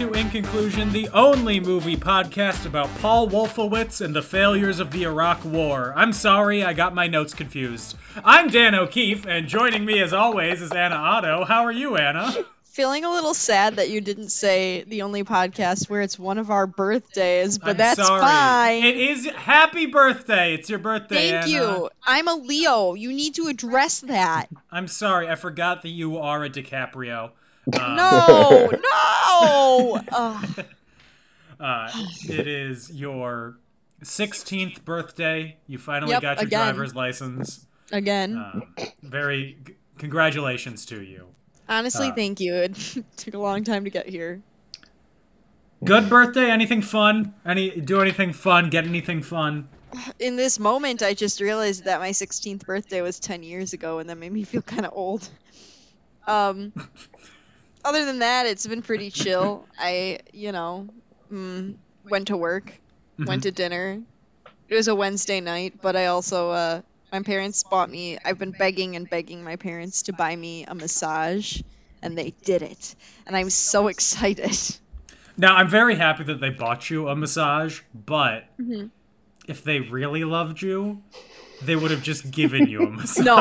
to In Conclusion, the only movie podcast about Paul Wolfowitz and the failures of the Iraq War. I'm sorry, I got my notes confused. I'm Dan O'Keefe, and joining me as always is Anna Otto. How are you, Anna? Feeling a little sad that you didn't say the only podcast where it's one of our birthdays, but I'm that's sorry. fine. It is happy birthday. It's your birthday. Thank Anna. you. I'm a Leo. You need to address that. I'm sorry. I forgot that you are a DiCaprio. Um, No, no. Uh, it is your 16th birthday. You finally Yep, got your again. driver's license. Again, Uh, very c- congratulations to you. honestly, uh, thank you. It took a long time to get here. Good birthday. Anything fun? Any do anything fun? Get anything fun? In this moment, I just realized that my 16th birthday was 10 years ago, and that made me feel kind of old. Um, other than that, it's been pretty chill. I, you know, mm, went to work, went to dinner. It was a Wednesday night, but I also, uh, my parents bought me, I've been begging and begging my parents to buy me a massage, and they did it. And I'm so excited. Now I'm very happy that they bought you a massage, but Mm-hmm. if they really loved you, they would have just given you a massage. No,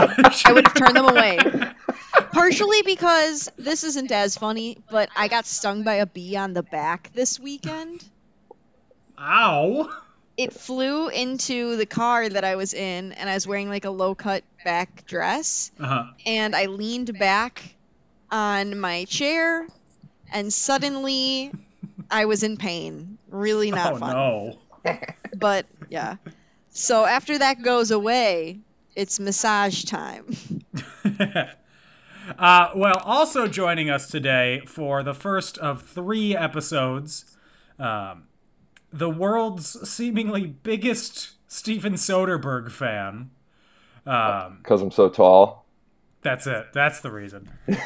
I would have turned them away. Partially because this isn't as funny, but I got stung by a bee on the back this weekend. Ow. It flew into the car that I was in, and I was wearing like a low cut back dress. Uh-huh. And I leaned back on my chair, and suddenly I was in pain. Really not Oh fun. no. But yeah. So after that goes away, it's massage time. Uh, well, also joining us today for the first of three episodes, um, the world's seemingly biggest Steven Soderbergh fan. Um, because I'm so tall. that's it. That's the reason.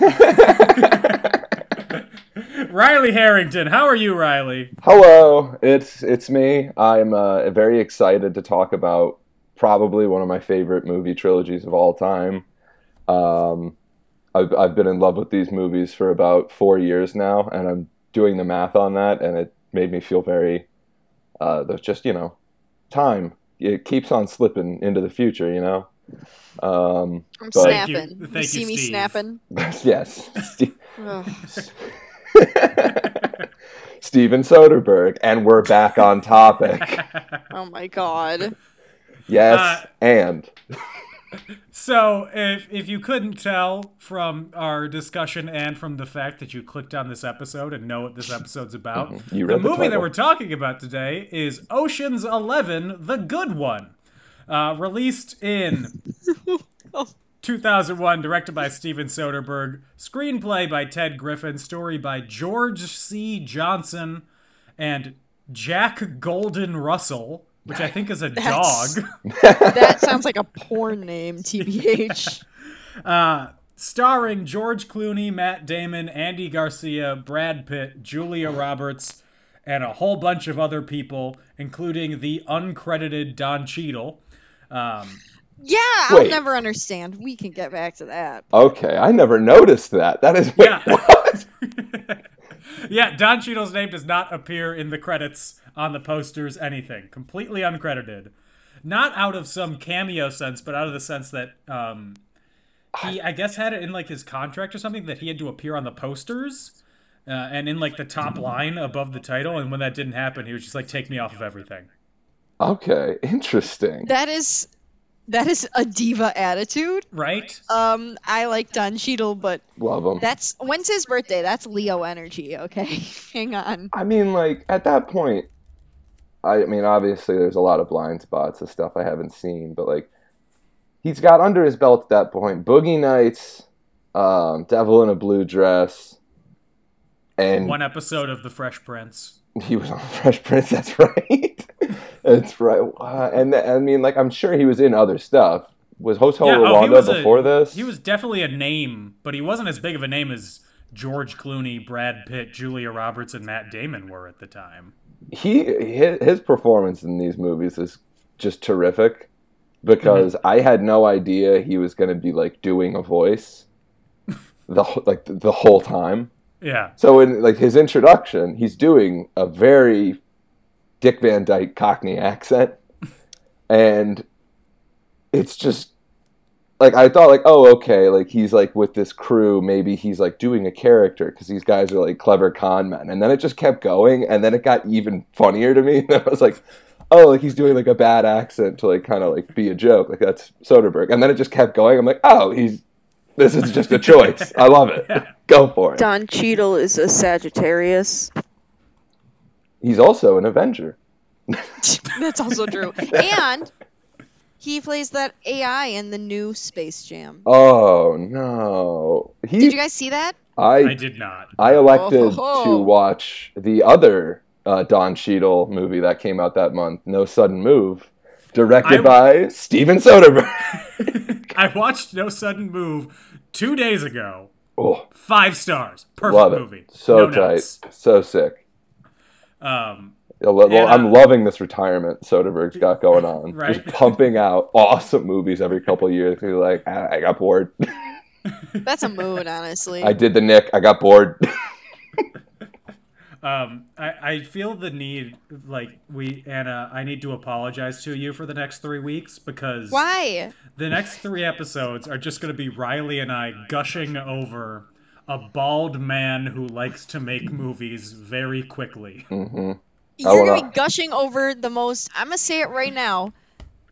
Riley Harrington, how are you, Riley? Hello, it's it's me. I'm uh, very excited to talk about probably one of my favorite movie trilogies of all time. Um, I've I've been in love with these movies for about four years now, and I'm doing the math on that, and it made me feel very. Uh, just you know, time it keeps on slipping into the future, you know. Um, I'm But- Thank you- snapping. You, you, see me snapping? yes, Ste- Ugh. Steven Soderbergh, and we're back on topic. Oh my god. Yes, Uh, and So, if if you couldn't tell from our discussion and from the fact that you clicked on this episode and know what this episode's about. You the read the movie that we're talking about today is Ocean's Eleven: The Good One, uh, released in 2001, directed by Steven Soderbergh, screenplay by Ted Griffin, story by George C. Johnson and Jack Golden Russell, which I think is a That's- dog. That sounds like a porn name, TBH. starring George Clooney, Matt Damon, Andy Garcia, Brad Pitt, Julia Roberts, and a whole bunch of other people, including the uncredited Don Cheadle. Um, Yeah, I'll Wait. never understand. We can get back to that. okay, I never noticed that. That is wait, Yeah. what? yeah, Don Cheadle's name does not appear in the credits, on the posters, anything. Completely uncredited. Not out of some cameo sense, but out of the sense that um, he, I guess, had it in like his contract or something that he had to appear on the posters. Uh, and in like the top line above the title, and when that didn't happen, he was just like, "Take me off of everything." Okay, interesting. That is that is a diva attitude. Right? Um, I like Don Cheadle, but Love him. that's when's his birthday? That's Leo energy, okay? Hang on. I mean, like at that point, I mean, obviously there's a lot of blind spots of stuff I haven't seen, but like he's got under his belt at that point Boogie Nights, um, Devil in a Blue Dress, and One episode of The Fresh Prince. He was on Fresh Prince. That's right. that's right. Uh, and I mean, like, I'm sure he was in other stuff. Was Hotel Yeah, oh, Rwanda a- before this? He was definitely a name, but he wasn't as big of a name as George Clooney, Brad Pitt, Julia Roberts, and Matt Damon were at the time. he his, his performance in these movies is just terrific because Mm-hmm. I had no idea he was going to be like doing a voice the like the whole time. Yeah. So in like his introduction, he's doing a very Dick Van Dyke Cockney accent, and it's just like I thought, like, oh, okay, like he's like with this crew, maybe he's like doing a character because these guys are like clever con men, and then it just kept going, and then it got even funnier to me. And I was like, oh, like he's doing like a bad accent to like kind of like be a joke, like that's Soderbergh, and then it just kept going. I'm like, oh, he's this is just a choice. I love it. Go for it. Don Cheadle is a Sagittarius. He's also an Avenger. That's also true. And he plays that AI in the new Space Jam. Oh no! He, Did you guys see that? I, I did not. I elected Oh. to watch the other uh, Don Cheadle movie that came out that month, No Sudden Move, directed I- by Steven Soderbergh. I watched No Sudden Move two days ago. oh, Five stars. Perfect love it! movie. So no tight, notes. so sick. Um, I lo- And, uh, I'm loving this retirement Soderbergh's got going on. Right. Just pumping out awesome movies every couple of years. He's like, "Ah, I, I got bored. That's a mood, honestly. I did the Nick. I got bored. Um, I, I feel the need, like, we, Anna, I need to apologize to you for the next three weeks because Why? the next three episodes are just going to be Riley and I gushing over a bald man who likes to make movies very quickly. I You're gonna be gushing over the most. I'm gonna say it right now.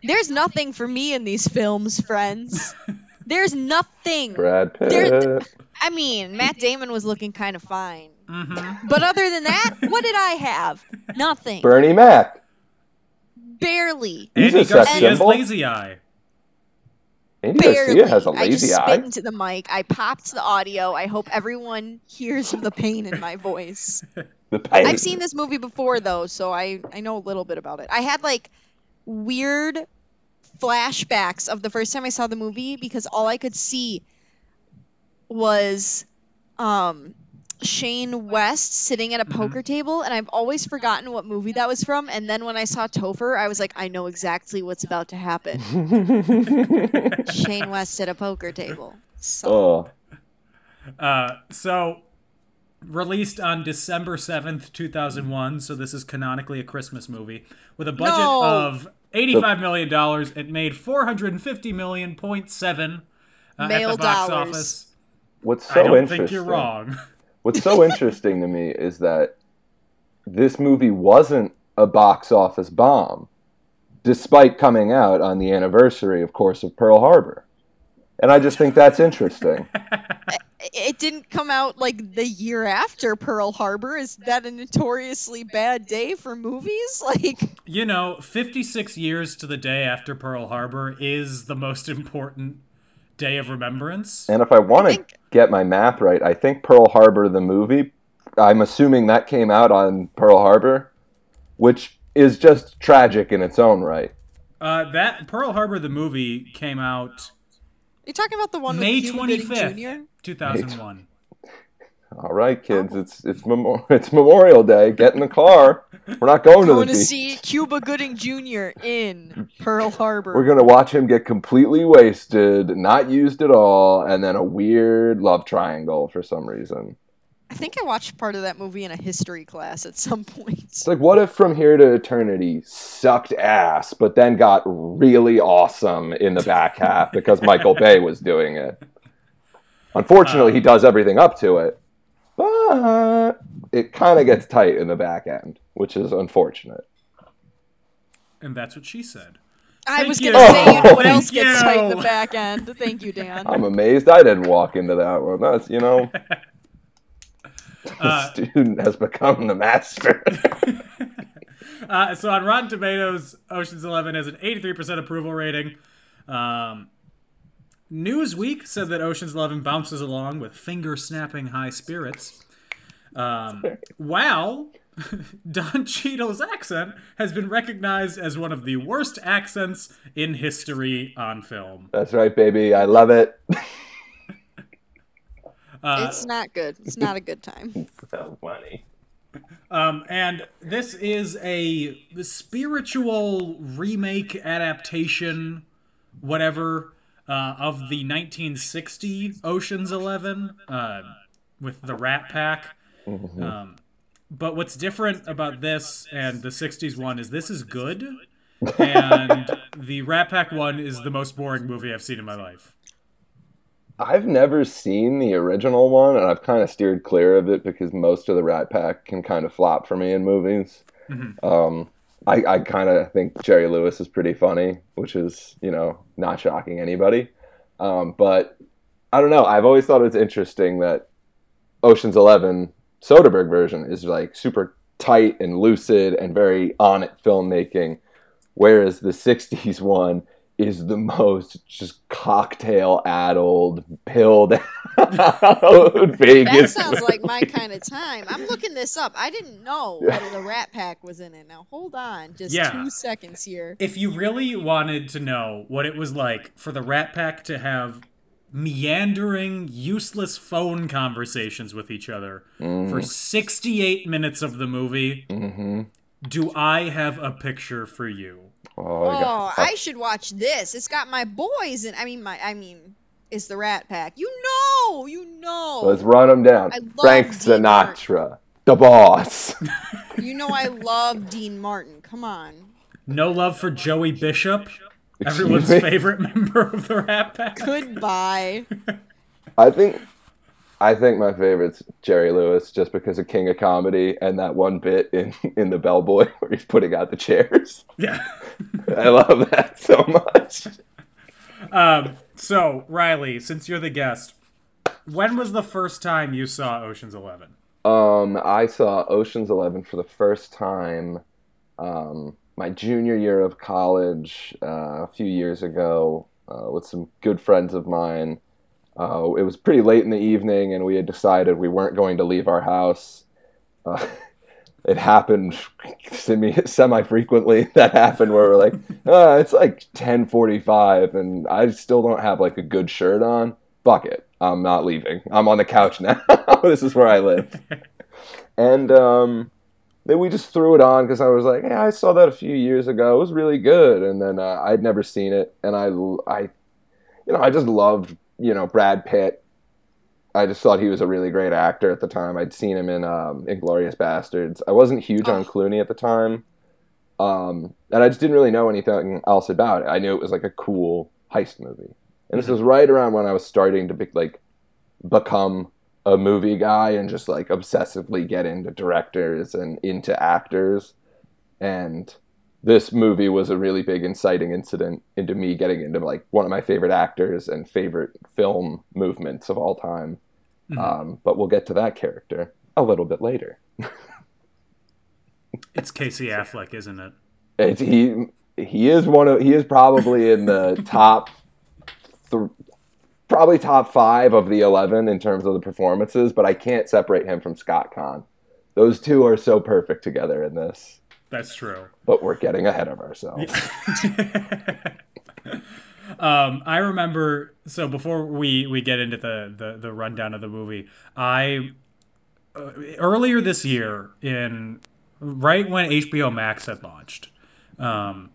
There's nothing for me in these films, friends. There's nothing. Brad Pitt. There- I mean, Matt Damon was looking kind of fine. Mm-hmm. But other than that, what did I have? Nothing. Bernie Mac. Barely. He's Andy a sex Garcia's symbol. lazy eye. Andy Barely. Garcia has a I just lazy spit eye. into the mic. I popped the audio. I hope everyone hears the pain in my voice. The pain. I've seen this movie before though, so I I know a little bit about it. I had like weird flashbacks of the first time I saw the movie because all I could see was um Shane West sitting at a poker table and I've always forgotten what movie that was from and then when I saw Topher I was like I know exactly what's about to happen. Shane West at a poker table. So Oh, Uh, so, released on December 7th, 2001, so this is canonically a Christmas movie, with a budget No. of $85 million. It made $450 million, point seven, uh, at the box dollars. office. what's so I don't interesting? think you're wrong. What's so interesting to me is that this movie wasn't a box office bomb, despite coming out on the anniversary, of course, of Pearl Harbor. And I just think that's interesting. it didn't come out like the year after Pearl Harbor. Is that a notoriously bad day for movies? Like, You know, 56 years to the day after Pearl Harbor is the most important day of remembrance. And if I want to think- get my math right, I think Pearl Harbor, the movie, I'm assuming that came out on Pearl Harbor, which is just tragic in its own right. Uh, that Pearl Harbor, the movie, came out you talking about the one May with Cuba Gooding 25th, Jr.? 2001. All right, kids, it's it's Memo- it's Memorial Day. Get in the car. We're not going, Going to to the beach. see Cuba Gooding Jr. in Pearl Harbor. We're gonna watch him get completely wasted, not used at all, and then a weird love triangle for some reason. I think I watched part of that movie in a history class at some point. It's like, what if From Here to Eternity sucked ass, but then got really awesome in the back half because Michael Bay was doing it? Unfortunately, he um, does everything up to it, but it kind of gets tight in the back end, which is unfortunate. And that's what she said. I Thank was gonna say, you know what oh, else gets tight in the back end? Thank you, Dan. I'm amazed I didn't walk into that one. That's you know, the Uh, student has become the master. Uh, so on Rotten Tomatoes, Ocean's Eleven has an 83% approval rating. Um, Newsweek said that Ocean's Eleven bounces along with finger snapping high spirits. Um, wow, Don Cheadle's accent has been recognized as one of the worst accents in history on film. That's right, baby. I love it. Uh, it's not good. It's not a good time. so funny. Um, and this is a spiritual remake adaptation, whatever, uh, of the 1960 Ocean's Eleven uh, with the Rat Pack. Um, but what's different about this and the 60s one is this is good, and the Rat Pack one is the most boring movie I've seen in my life. I've never seen the original one, and I've kind of steered clear of it because most of the Rat Pack can kind of flop for me in movies. Um, I, I kind of think Jerry Lewis is pretty funny, which is, you know, not shocking anybody. Um, but I don't know. I've always thought it's interesting that Ocean's Eleven Soderbergh version is like super tight and lucid and very on it filmmaking, whereas the '60s one is the most just cocktail addled, pilled out Vegas. That Vegas. sounds like my kind of time. I'm looking this up. I didn't know whether the Rat Pack was in it. Now hold on, just Yeah. two seconds here. if you really wanted to know what it was like for the Rat Pack to have meandering, useless phone conversations with each other for mm. 68 minutes of the movie, mm-hmm. do I have a picture for you? Oh, I got- Oh, I should watch this. It's got my boys and I mean my I mean it's the Rat Pack. You know, you know. Let's run them down. I love Frank Dean Martin. Sinatra, the boss. You know I love Dean Martin. Come on. No love for Joey Bishop, everyone's me? favorite member of the Rat Pack. Goodbye. I think I think my favorite's Jerry Lewis just because of King of Comedy and that one bit in in the Bellboy where he's putting out the chairs. Yeah. I love that so much. Um, so, Riley, since you're the guest, when was the first time you saw Ocean's Eleven? Um, I saw Ocean's Eleven for the first time um, my junior year of college uh, a few years ago uh, with some good friends of mine. Uh, it was pretty late in the evening, and we had decided we weren't going to leave our house. Uh, it happened semi semi frequently. That happened where we're like, uh, it's like ten forty five, and I still don't have like a good shirt on. Fuck it, I'm not leaving. I'm on the couch now. this is where I live. And um, then we just threw it on because I was like, hey, I saw that a few years ago. It was really good. And then uh, I'd never seen it, and I, I, you know, I just loved you know Brad Pitt. I just thought he was a really great actor at the time. I'd seen him in um, Inglourious Basterds. I wasn't huge on Oh. Clooney at the time, um, and I just didn't really know anything else about it. I knew it was like a cool heist movie, and this was right around when I was starting to be, like become a movie guy and just like obsessively get into directors and into actors. And this movie was a really big inciting incident into me getting into like one of my favorite actors and favorite film movements of all time. Um, but we'll get to that character a little bit later. It's Casey Affleck, isn't it? It's, he he is one of he is probably in the top th- probably top five of the eleven in terms of the performances, but I can't separate him from Scott Caan. Those two are so perfect together in this. That's true. But we're getting ahead of ourselves. Um, I remember. So before we we get into the the, the rundown of the movie, I uh, earlier this year in right when HBO Max had launched, um,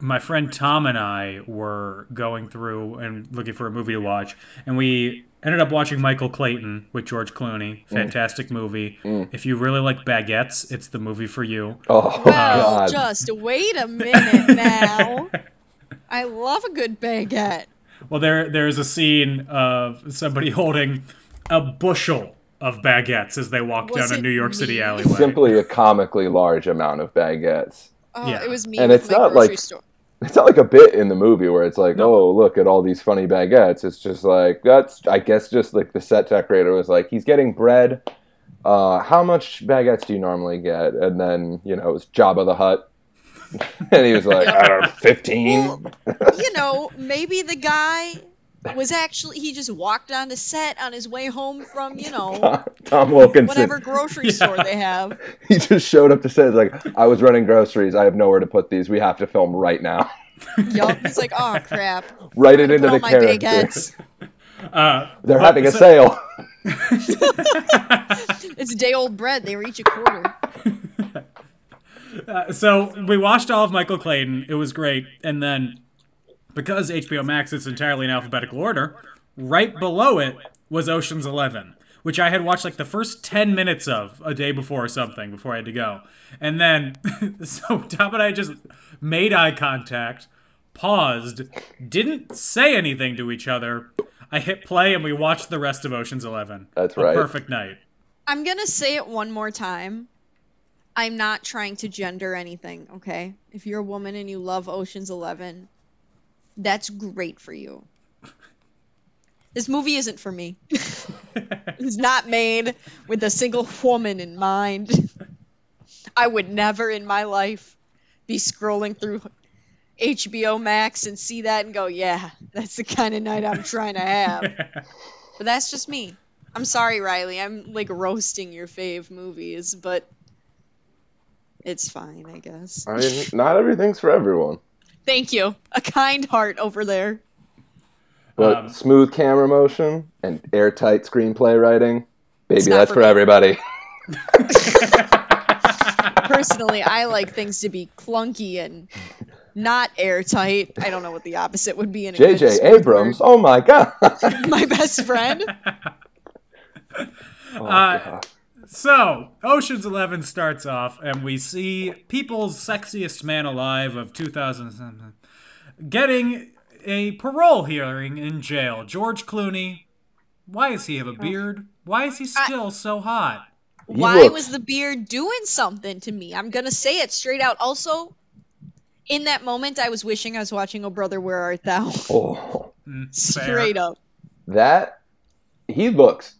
my friend Tom and I were going through and looking for a movie to watch, and we ended up watching Michael Clayton with George Clooney. Mm. Fantastic movie. Mm. If you really like baguettes, it's the movie for you. Oh Well, God! just wait a minute now. I love a good baguette. Well, there there's a scene of somebody holding a bushel of baguettes as they walk Was down a New York City me? alleyway. Simply a comically large amount of baguettes. Oh, Yeah. it was me And with it's my not grocery like- store. It's not like a bit in the movie where it's like, oh, look at all these funny baguettes. It's just like that's, I guess, just like the set decorator was like, he's getting bread. Uh, how much baguettes do you normally get? And then you know it was Jabba the Hutt, and he was like, I don't know, fifteen. you know, maybe the guy was actually he just walked on the set on his way home from you know Tom, Tom Wilkinson. whatever grocery store they have. He just showed up to say, like, I was running groceries. I have nowhere to put these. We have to film right now. Yup. He's like, oh crap. Write it into the my character. Uh, They're Well, having a so- sale. It's day old bread. They were each a quarter. so we watched all of Michael Clayton. It was great. And then because HBO Max is entirely in alphabetical order, right below it was Ocean's 11, which I had watched like the first 10 minutes of a day before or something before I had to go. And then so Tom and I just made eye contact, paused, didn't say anything to each other. I hit play and we watched the rest of Ocean's 11. That's A right. perfect night. I'm gonna say it one more time. I'm not trying to gender anything, okay? If you're a woman and you love Ocean's Eleven, that's great for you. This movie isn't for me. it's not made with a single woman in mind. I would never in my life be scrolling through HBO Max and see that and go, yeah, that's the kind of night I'm trying to have. But that's just me. I'm sorry, Riley. I'm like roasting your fave movies, but it's fine, I guess. I mean, not everything's for everyone. Thank you. A kind heart over there. But Um, smooth camera motion and airtight screenplay writing, baby, that's for for everybody. Personally, I like things to be clunky and not airtight. I don't know what the opposite would be in a good J.J. smooth Abrams, oh my god. My best friend. Oh, Uh, God. So, Ocean's Eleven starts off, and we see people's sexiest man alive of 2007 getting a parole hearing in jail. George Clooney. Why does he have a oh. beard? Why is he still so hot? He Why looks- was the beard doing something to me? I'm gonna say it straight out. Also, in that moment, I was wishing I was watching Oh Brother, Where Art Thou? Oh, mm, Straight up. that he looks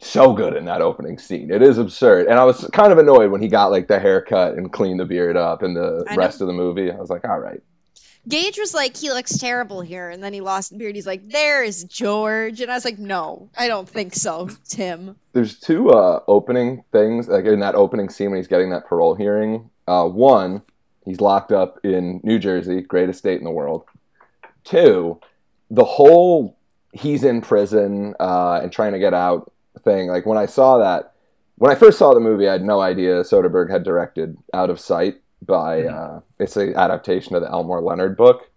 so good in that opening scene. It is absurd, and I was kind of annoyed when he got like the haircut and cleaned the beard up in the rest of the movie. I was like, all right, Gage was like, he looks terrible here, and then he lost the beard. He's like, there's George, and I was like, no, I don't think so, Tim. there's two uh, opening things like in that opening scene when he's getting that parole hearing. Uh, one, he's locked up in New Jersey, greatest state in the world. Two, the whole he's in prison uh, and trying to get out thing. Like when I saw that, when I first saw the movie, I had no idea Soderbergh had directed Out of Sight by uh, it's an adaptation of the Elmore Leonard book.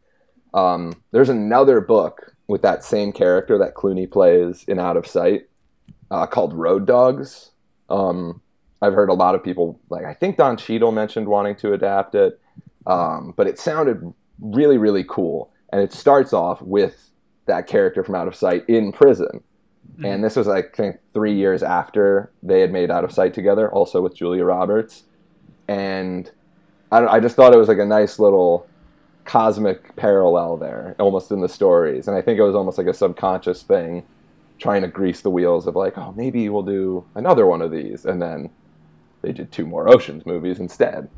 Um, there's another book with that same character that Clooney plays in Out of Sight uh, called Road Dogs. Um, I've heard a lot of people like I think Don Cheadle mentioned wanting to adapt it, um, but it sounded really really cool. And it starts off with that character from Out of Sight in prison, and this was I think three years after they had made Out of Sight together, also with Julia Roberts, and I, I just thought it was like a nice little cosmic parallel there, almost in the stories, and I think it was almost like a subconscious thing trying to grease the wheels of like, oh, maybe we'll do another one of these, and then they did two more Ocean's movies instead.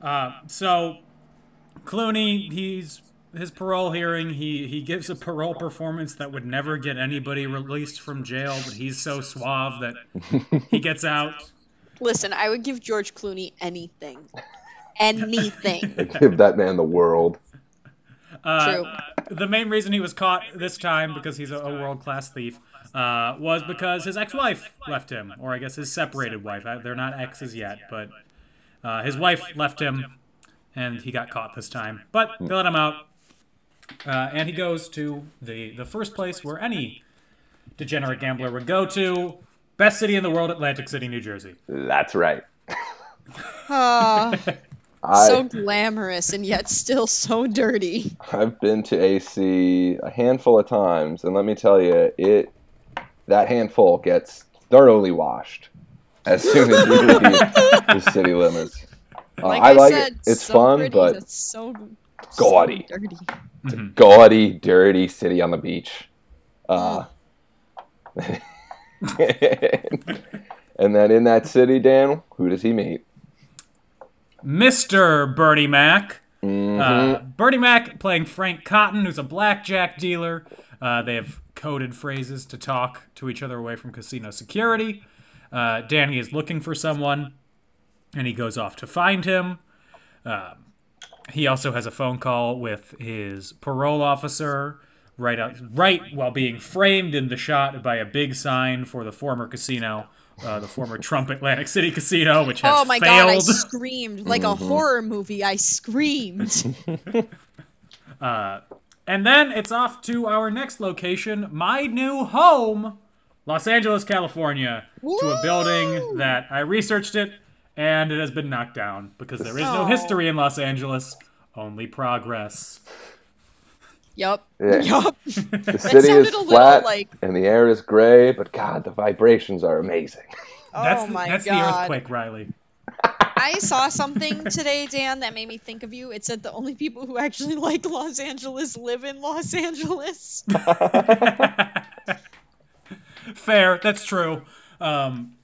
Uh, so, Clooney, he's his parole hearing. He he gives a parole performance that would never get anybody released from jail, but he's so suave that he gets out. Listen, I would give George Clooney anything. Anything. Give that man the world. True. The main reason he was caught this time because he's a, a world class thief uh, was because his ex wife left him, or I guess his separated wife. Uh, They're not exes yet, but uh, his wife left him, and he got caught this time. But they let him out, uh, and he goes to the the first place where any degenerate gambler would go to. Best city in the world, Atlantic City, New Jersey. That's right. Ah, so glamorous and yet still so dirty. I've been to AC a handful of times, and let me tell you, it that handful gets thoroughly washed as soon as you leave the city limits. Uh, Like I I, like said, it. It's so fun, pretty, but it's so gaudy. So dirty. It's a gaudy, dirty city on the beach. Uh, and then in that city, Dan, who does he meet? Mr. Bernie Mac, Uh, Bernie Mac playing Frank Catton, who's a blackjack dealer. Uh, they have coded phrases to talk to each other away from casino security. Uh, Danny is looking for someone, and he goes off to find him. Um, he also has a phone call with his parole officer right out, right while being framed in the shot by a big sign for the former casino, uh, the former Trump Atlantic City Casino, which has Oh my god, I screamed like a horror movie. I screamed. And then it's off to our next location, my new home, Los Angeles, California, to a building that I researched it and it has been knocked down because there is no Oh. history in Los Angeles, only progress. yup. Yeah. Yup. The city sounded is a little flat like- and the air is gray, but God, the vibrations are amazing. That's oh the, my that's god. the earthquake, Riley. I saw something today, Dan, that made me think of you. It said the only people who actually like Los Angeles live in Los Angeles. Fair, that's true. Um,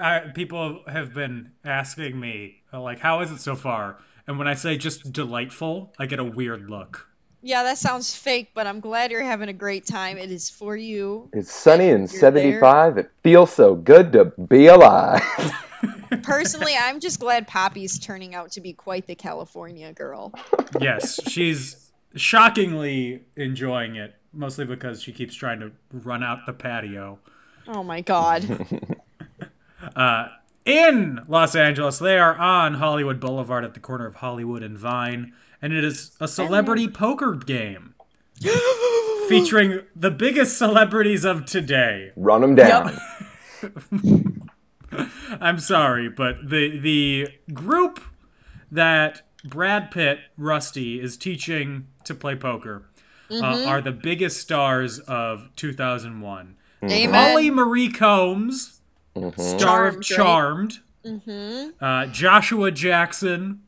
I, people have been asking me, uh, like, how is it so far? And when I say just delightful, I get a weird look. yeah, that sounds fake, but I'm glad you're having a great time. It is for you. It's sunny and You're 75. It feels so good to be alive. Personally, I'm just glad Poppy's turning out to be quite the California girl. Yes, she's shockingly enjoying it, mostly because she keeps trying to run out the patio. Oh my god. In Los Angeles, they are on Hollywood Boulevard at the corner of Hollywood and Vine, and it is a celebrity poker game featuring the biggest celebrities of today. Run them down. I'm sorry, but the the group that Brad Pitt, Rusty, is teaching to play poker uh, are the biggest stars of 2001. Amen. Holly Marie Combs, star of Charmed, Charmed. Uh, Joshua Jackson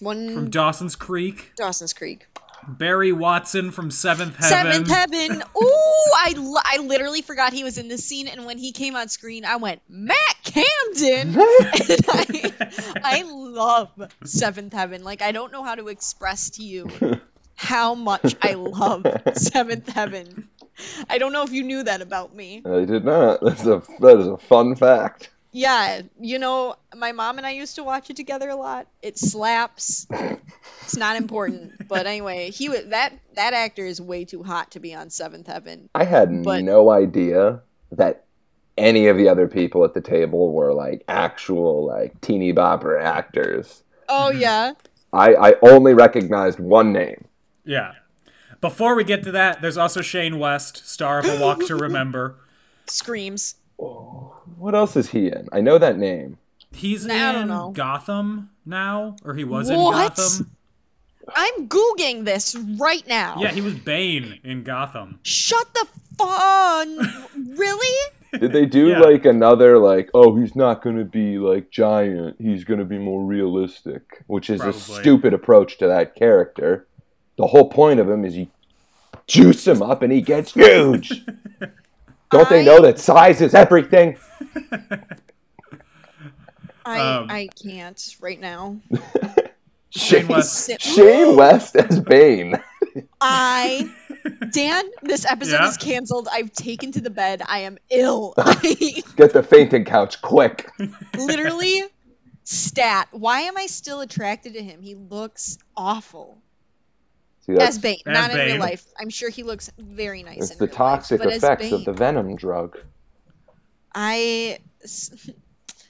One from Dawson's Creek. Dawson's Creek. Barry Watson from Seventh Heaven. Seventh Heaven. Ooh, I, I literally forgot he was in this scene, and when he came on screen, I went Matt Camden, and I, I love Seventh Heaven. Like I don't know how to express to you how much I love Seventh Heaven. I don't know if you knew that about me. I did not. That's a that is a fun fact. Yeah, you know, my mom and I used to watch it together a lot. It slaps. It's not important, but anyway, he was that that actor is way too hot to be on Seventh Heaven. I had But- no idea that any of the other people at the table were like actual like teeny bopper actors. Oh yeah. I, I only recognized one name. Yeah. Before we get to that, there's also Shane West, star of A Walk to Remember. Screams. Oh, what else is he in? I know that name. He's I don't in know. Gotham now, or he was What? in Gotham. I'm googling this right now. Yeah, he was Bane in Gotham. Shut the fun. really? Did they do Yeah. like another like oh he's not gonna be like giant he's gonna be more realistic which is a stupid approach to that character. The whole point of him is you juice him up and he gets huge. Don't they know that size is everything? I Um, I can't right now. Shane West. Shane West as Bane. I Dan, this episode Yeah? is canceled. I've taken to the bed. I am ill. I Get the fainting couch quick. literally stat. Why am I still attracted to him? He looks awful. See, that's, As Bane, As not in real life. I'm sure he looks very nice. it's in the real life, toxic but as effects of the venom drug. I s-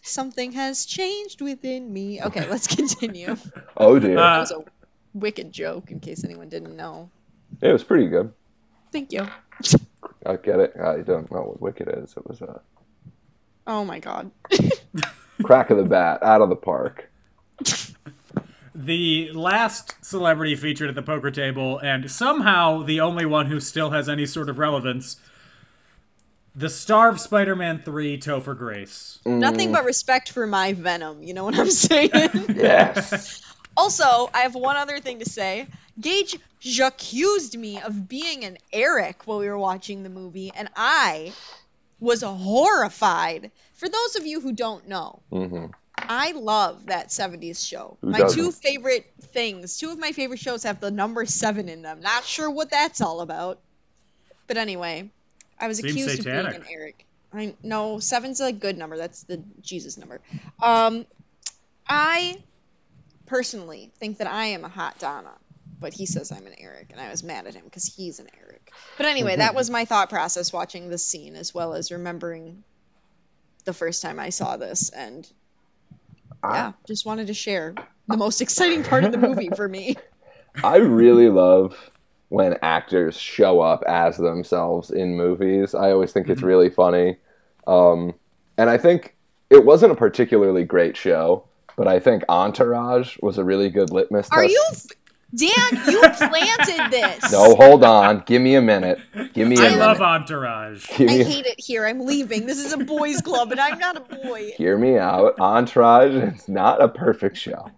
something has changed within me. Okay, let's continue. Oh dear. Uh, That was a wicked joke, in case anyone didn't know. it was pretty good. Thank you. I get it. I don't know what Wicked is. It was a Oh my god. crack of the bat, out of the park. The last celebrity featured at the poker table, and somehow the only one who still has any sort of relevance, the star of Spider Man 3, Topher Grace. Nothing but respect for my Venom. You know what I'm saying? Yes. also, I have one other thing to say. Gage accused me of being an Eric while we were watching the movie, and I was horrified. For those of you who don't know, hmm I love that 70s show. Who my doesn't? two favorite things, two of my favorite shows have the number seven in them. Not sure what that's all about. But anyway, I was Seems accused of being an Eric. I no, seven's a good number. That's the Jesus number. Um, I personally think that I am a hot Donna, but he says I'm an Eric, and I was mad at him because he's an Eric. But anyway, that was my thought process watching this scene, as well as remembering the first time I saw this, and yeah, just wanted to share the most exciting part of the movie for me. I really love when actors show up as themselves in movies. I always think it's really funny. Um, and I think it wasn't a particularly great show, but I think Entourage was a really good litmus test. Are you, Dan? You planted this. No, hold on. Give me a minute. Give me a I minute. love Entourage. Give I me- hate it here. I'm leaving. This is a boys' club, and I'm not a boy. hear me out. Entourage is not a perfect show,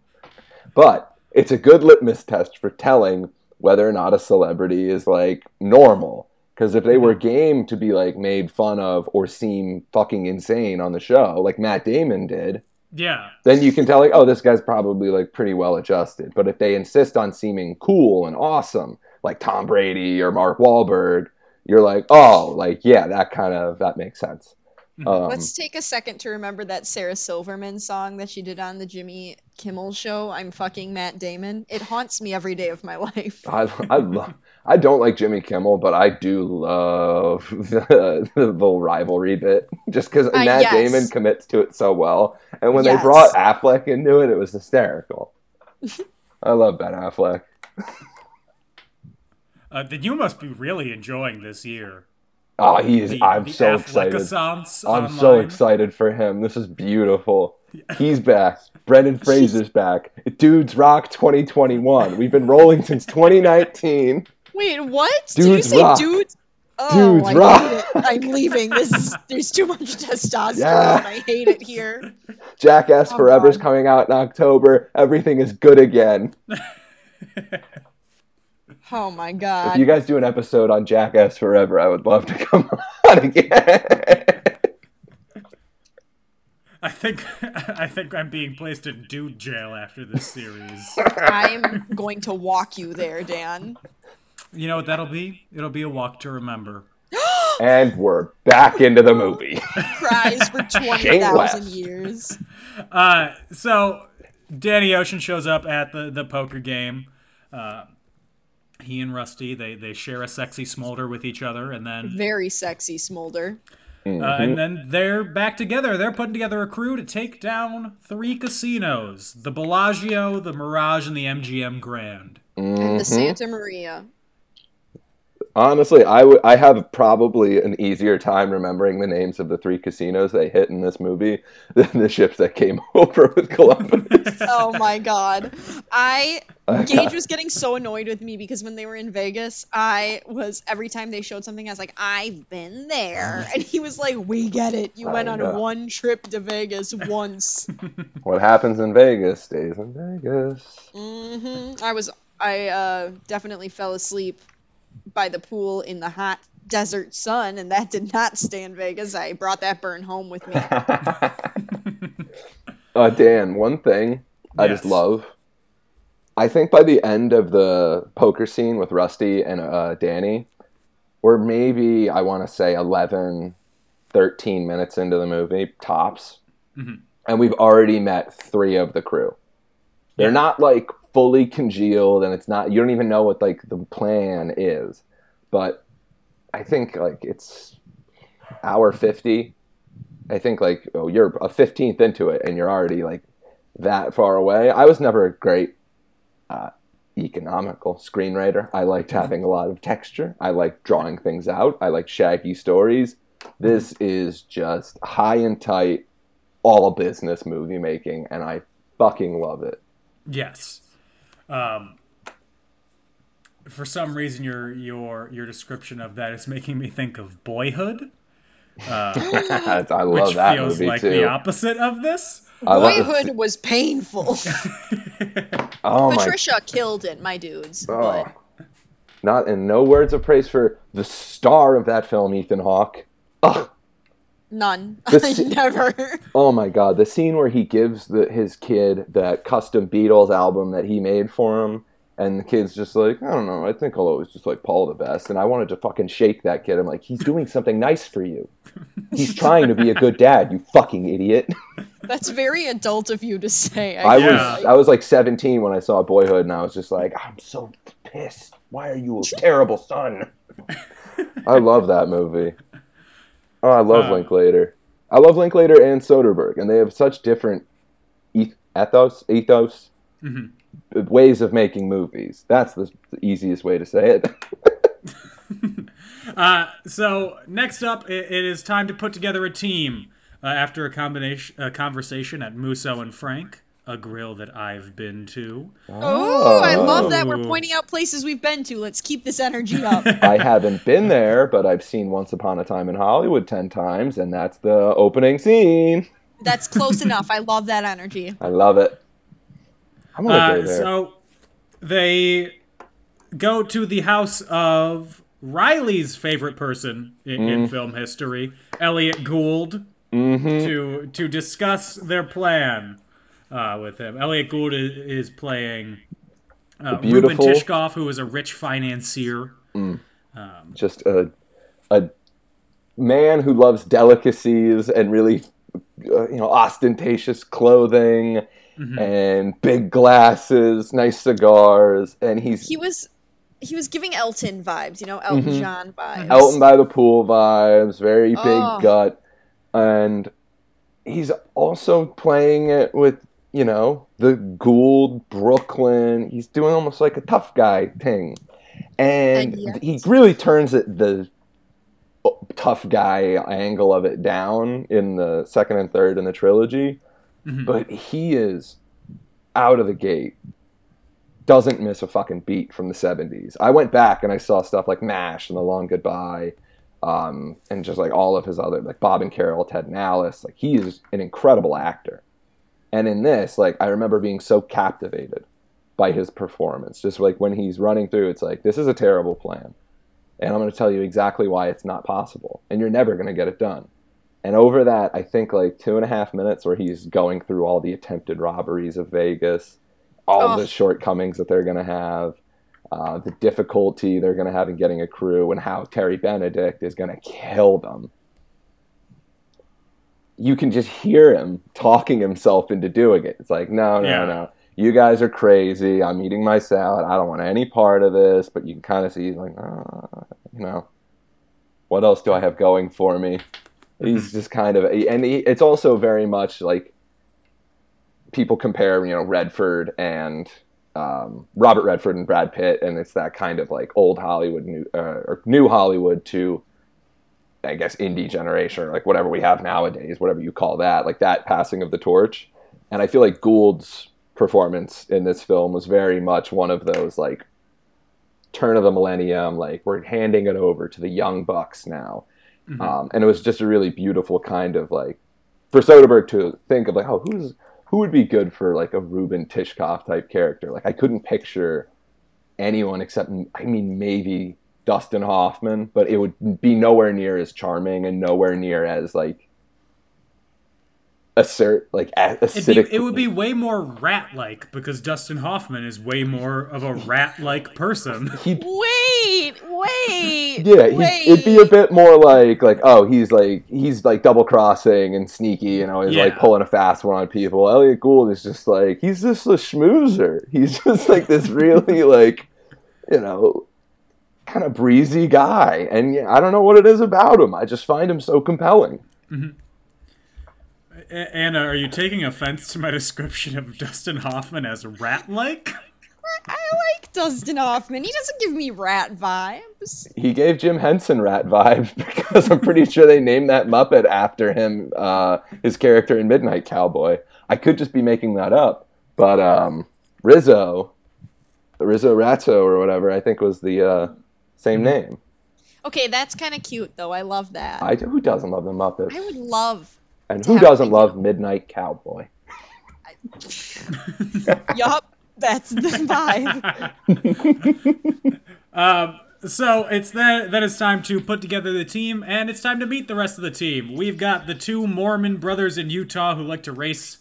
but it's a good litmus test for telling whether or not a celebrity is like normal. Because if they mm-hmm. were game to be like made fun of or seem fucking insane on the show, like Matt Damon did, Yeah. then you can tell like, oh, this guy's probably like pretty well adjusted. But if they insist on seeming cool and awesome, like Tom Brady or Mark Wahlberg, you're like, oh, like yeah, that kind of that makes sense. Um, Let's take a second to remember that Sarah Silverman song that she did on the Jimmy Kimmel show. I'm fucking Matt Damon. It haunts me every day of my life. I I love. I don't like Jimmy Kimmel, but I do love the, the little rivalry bit, just because Uh, Matt yes. Damon commits to it so well. And when Yes. they brought Affleck into it, it was hysterical. I love Ben Affleck. Uh, then you must be really enjoying this year. Oh, he is. The- I'm the so excited. I'm so excited for him. This is beautiful. He's back. Brendan Fraser's back. Dudes Rock 2021. We've been rolling since 2019. Wait, what? Did you say rock. dudes? Oh, Dudes I rock. hate it. I'm leaving. This is there's too much testosterone. Yeah. I hate it here. Jackass Oh, Forever's God. coming out in October. Everything is good again. Oh my god! If you guys do an episode on Jackass Forever, I would love to come on again. I think I think I'm being placed in dude jail after this series. I'm going to walk you there, Dan. You know what that'll be? It'll be a walk to remember. and we're back into the movie. Cries for twenty thousand years. Uh, so Danny Ocean shows up at the, the poker game. Uh, he and Rusty they, they share a sexy smolder with each other, and then Very sexy Smolder. uh, and then they're back together. They're putting together a crew to take down three casinos: the Bellagio, the Mirage, and the MGM Grand. And the Santa Maria. Honestly, I would I have probably an easier time remembering the names of the three casinos they hit in this movie than the ships that came over with Columbus. Oh my god. I I Gage was getting so annoyed with me because when they were in Vegas, I was every time they showed something, I was like, I've been there. And he was like, We get it. You went I on one trip to Vegas once. what happens in Vegas stays in Vegas. hmm I was I uh definitely fell asleep by the pool in the hot desert sun, and that did not stay in Vegas. I brought that burn home with me. Uh, Dan, one thing I just love. I think by the end of the poker scene with Rusty and uh, Danny, or maybe I want to say 11, 13 minutes into the movie, tops, and we've already met three of the crew. They're not like fully congealed, and it's not, you don't even know what like the plan is. But I think like it's hour 50 I think like oh you're a fifteenth into it and you're already like that far away. I was never a great uh, economical screenwriter. I liked having a lot of texture. I like drawing things out. I like shaggy stories. This is just high and tight, all business movie making, and I fucking love it. Yes. Um, for some reason, your your your description of that is making me think of Boyhood, I love which that feels movie like too. the opposite of this. I Boyhood was painful. oh my Patricia killed it, my dudes. But Oh. Not in no words of praise for the star of that film, Ethan Hawke. Ugh. None. The s- Never. Oh my god, the scene where he gives the, his kid that custom Beatles album that he made for him, and the kid's just like, I don't know, I think I'll always just like Paul the best. And I wanted to fucking shake that kid. I'm like, he's doing something nice for you. He's trying to be a good dad, you fucking idiot. That's very adult of you to say. I Yeah. was I was like 17 when I saw Boyhood, and I was just like, I'm so pissed. Why are you a terrible son? I love that movie. Oh, I love Uh, Linklater. I love Linklater and Soderbergh, and they have such different eth- ethos, ethos, ways of making movies. That's the, the easiest way to say it. Uh, so next up, it, it is time to put together a team. Uh, after a combination, a conversation at Musso and Frank, a grill that I've been to. Oh, I love that. We're pointing out places we've been to. Let's keep this energy up. I haven't been there, but I've seen Once Upon a Time in Hollywood 10 times, and that's the opening scene. That's close enough. I love that energy. I love it. I'm gonna Uh, go there. so they go to the house of Riley's favorite person in, Mm. in film history, Elliot Gould, Mm-hmm. to to discuss their plan uh, with him. Elliot Gould is, is playing uh, Ruben beautiful- Tishkoff, who is a rich financier. just a a man who loves delicacies and really uh, you know ostentatious clothing and big glasses, nice cigars, and he's He was he was giving Elton vibes, you know, Elton John vibes. Mm-hmm. Elton by the pool vibes, very big Oh. gut, and he's also playing it with you know the Gould Brooklyn. He's doing almost like a tough guy thing, and And yet- he really turns it the tough guy angle of it down in the second and third in the trilogy. But he is out of the gate doesn't miss a fucking beat from the 70s. I went back and I saw stuff like MASH and The Long Goodbye, um, and just like all of his other, like Bob and Carol, Ted and Alice. Like, he is an incredible actor. And in this, like, I remember being so captivated by his performance. Just like when he's running through, it's like, this is a terrible plan. And I'm going to tell you exactly why it's not possible. And you're never going to get it done. And over that, I think like two and a half minutes where he's going through all the attempted robberies of Vegas, all Oh. the shortcomings that they're going to have, uh, the difficulty they're going to have in getting a crew, and how Terry Benedict is going to kill them. You can just hear him talking himself into doing it. It's like, no, no, Yeah. no. You guys are crazy. I'm eating my salad. I don't want any part of this. But you can kind of see he's like, ah, you know, what else do I have going for me? He's just kind of, and he, it's also very much like people compare, you know, Redford and um, Robert Redford and Brad Pitt, and it's that kind of like old Hollywood, new uh, or new Hollywood to, I guess, indie generation or like whatever we have nowadays, whatever you call that, like that passing of the torch. And I feel like Gould's performance in this film was very much one of those like turn of the millennium, like we're handing it over to the young bucks now. Um, and it was just a really beautiful kind of like for Soderbergh to think of like, oh, who's who would be good for like a Ruben Tishkoff type character? Like I couldn't picture anyone except I mean maybe Dustin Hoffman, but it would be nowhere near as charming and nowhere near as like assert like It'd acidic. be, it would be way more rat-like because Dustin Hoffman is way more of a rat-like person. Wait, wait. Yeah, he, wait. it'd be a bit more like like oh he's like he's like double crossing and sneaky, you know, he's like pulling a fast one on people. Elliot Gould is just like he's just a schmoozer. He's just like this really like you know kind of breezy guy, and I don't know what it is about him. I just find him so compelling. A- Anna, are you taking offense to my description of Dustin Hoffman as rat-like? I like Dustin Hoffman. He doesn't give me rat vibes. He gave Jim Henson rat vibes because I'm pretty sure they named that Muppet after him, uh, his character in Midnight Cowboy. I could just be making that up, but um, Rizzo, Rizzo Ratto or whatever, I think was the uh, same mm-hmm. name. Okay, that's kind of cute though. I love that. I, who doesn't love the Muppets? I would love. and who doesn't them. love Midnight Cowboy? yup, that's the vibe. Um, so it's then then it's time to put together the team, and it's time to meet the rest of the team. We've got the two Mormon brothers in Utah who like to race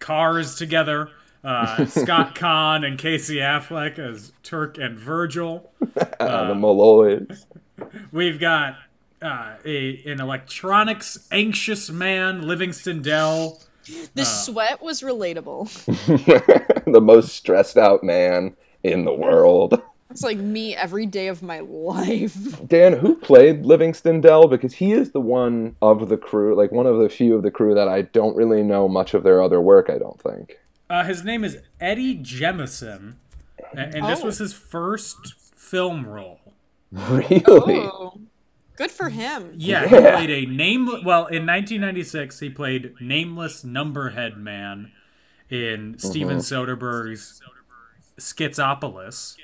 cars together. Uh, Scott Caan and Casey Affleck as Turk and Virgil. Uh, the Malloys. We've got uh, a an electronics anxious man, Livingston Dell. The sweat was relatable. the most stressed out man in the world. It's like me every day of my life. Dan, who played Livingston Dell? Because he is the one of the crew, like one of the few of the crew that I don't really know much of their other work, I don't think. Uh, his name is Eddie Jemison, a- and this Oh. was his first film role. Really? Oh, good for him. Yeah, he Yeah. played a name. Well, in 1996, he played nameless numberhead man in Steven Soderbergh's Schizopolis.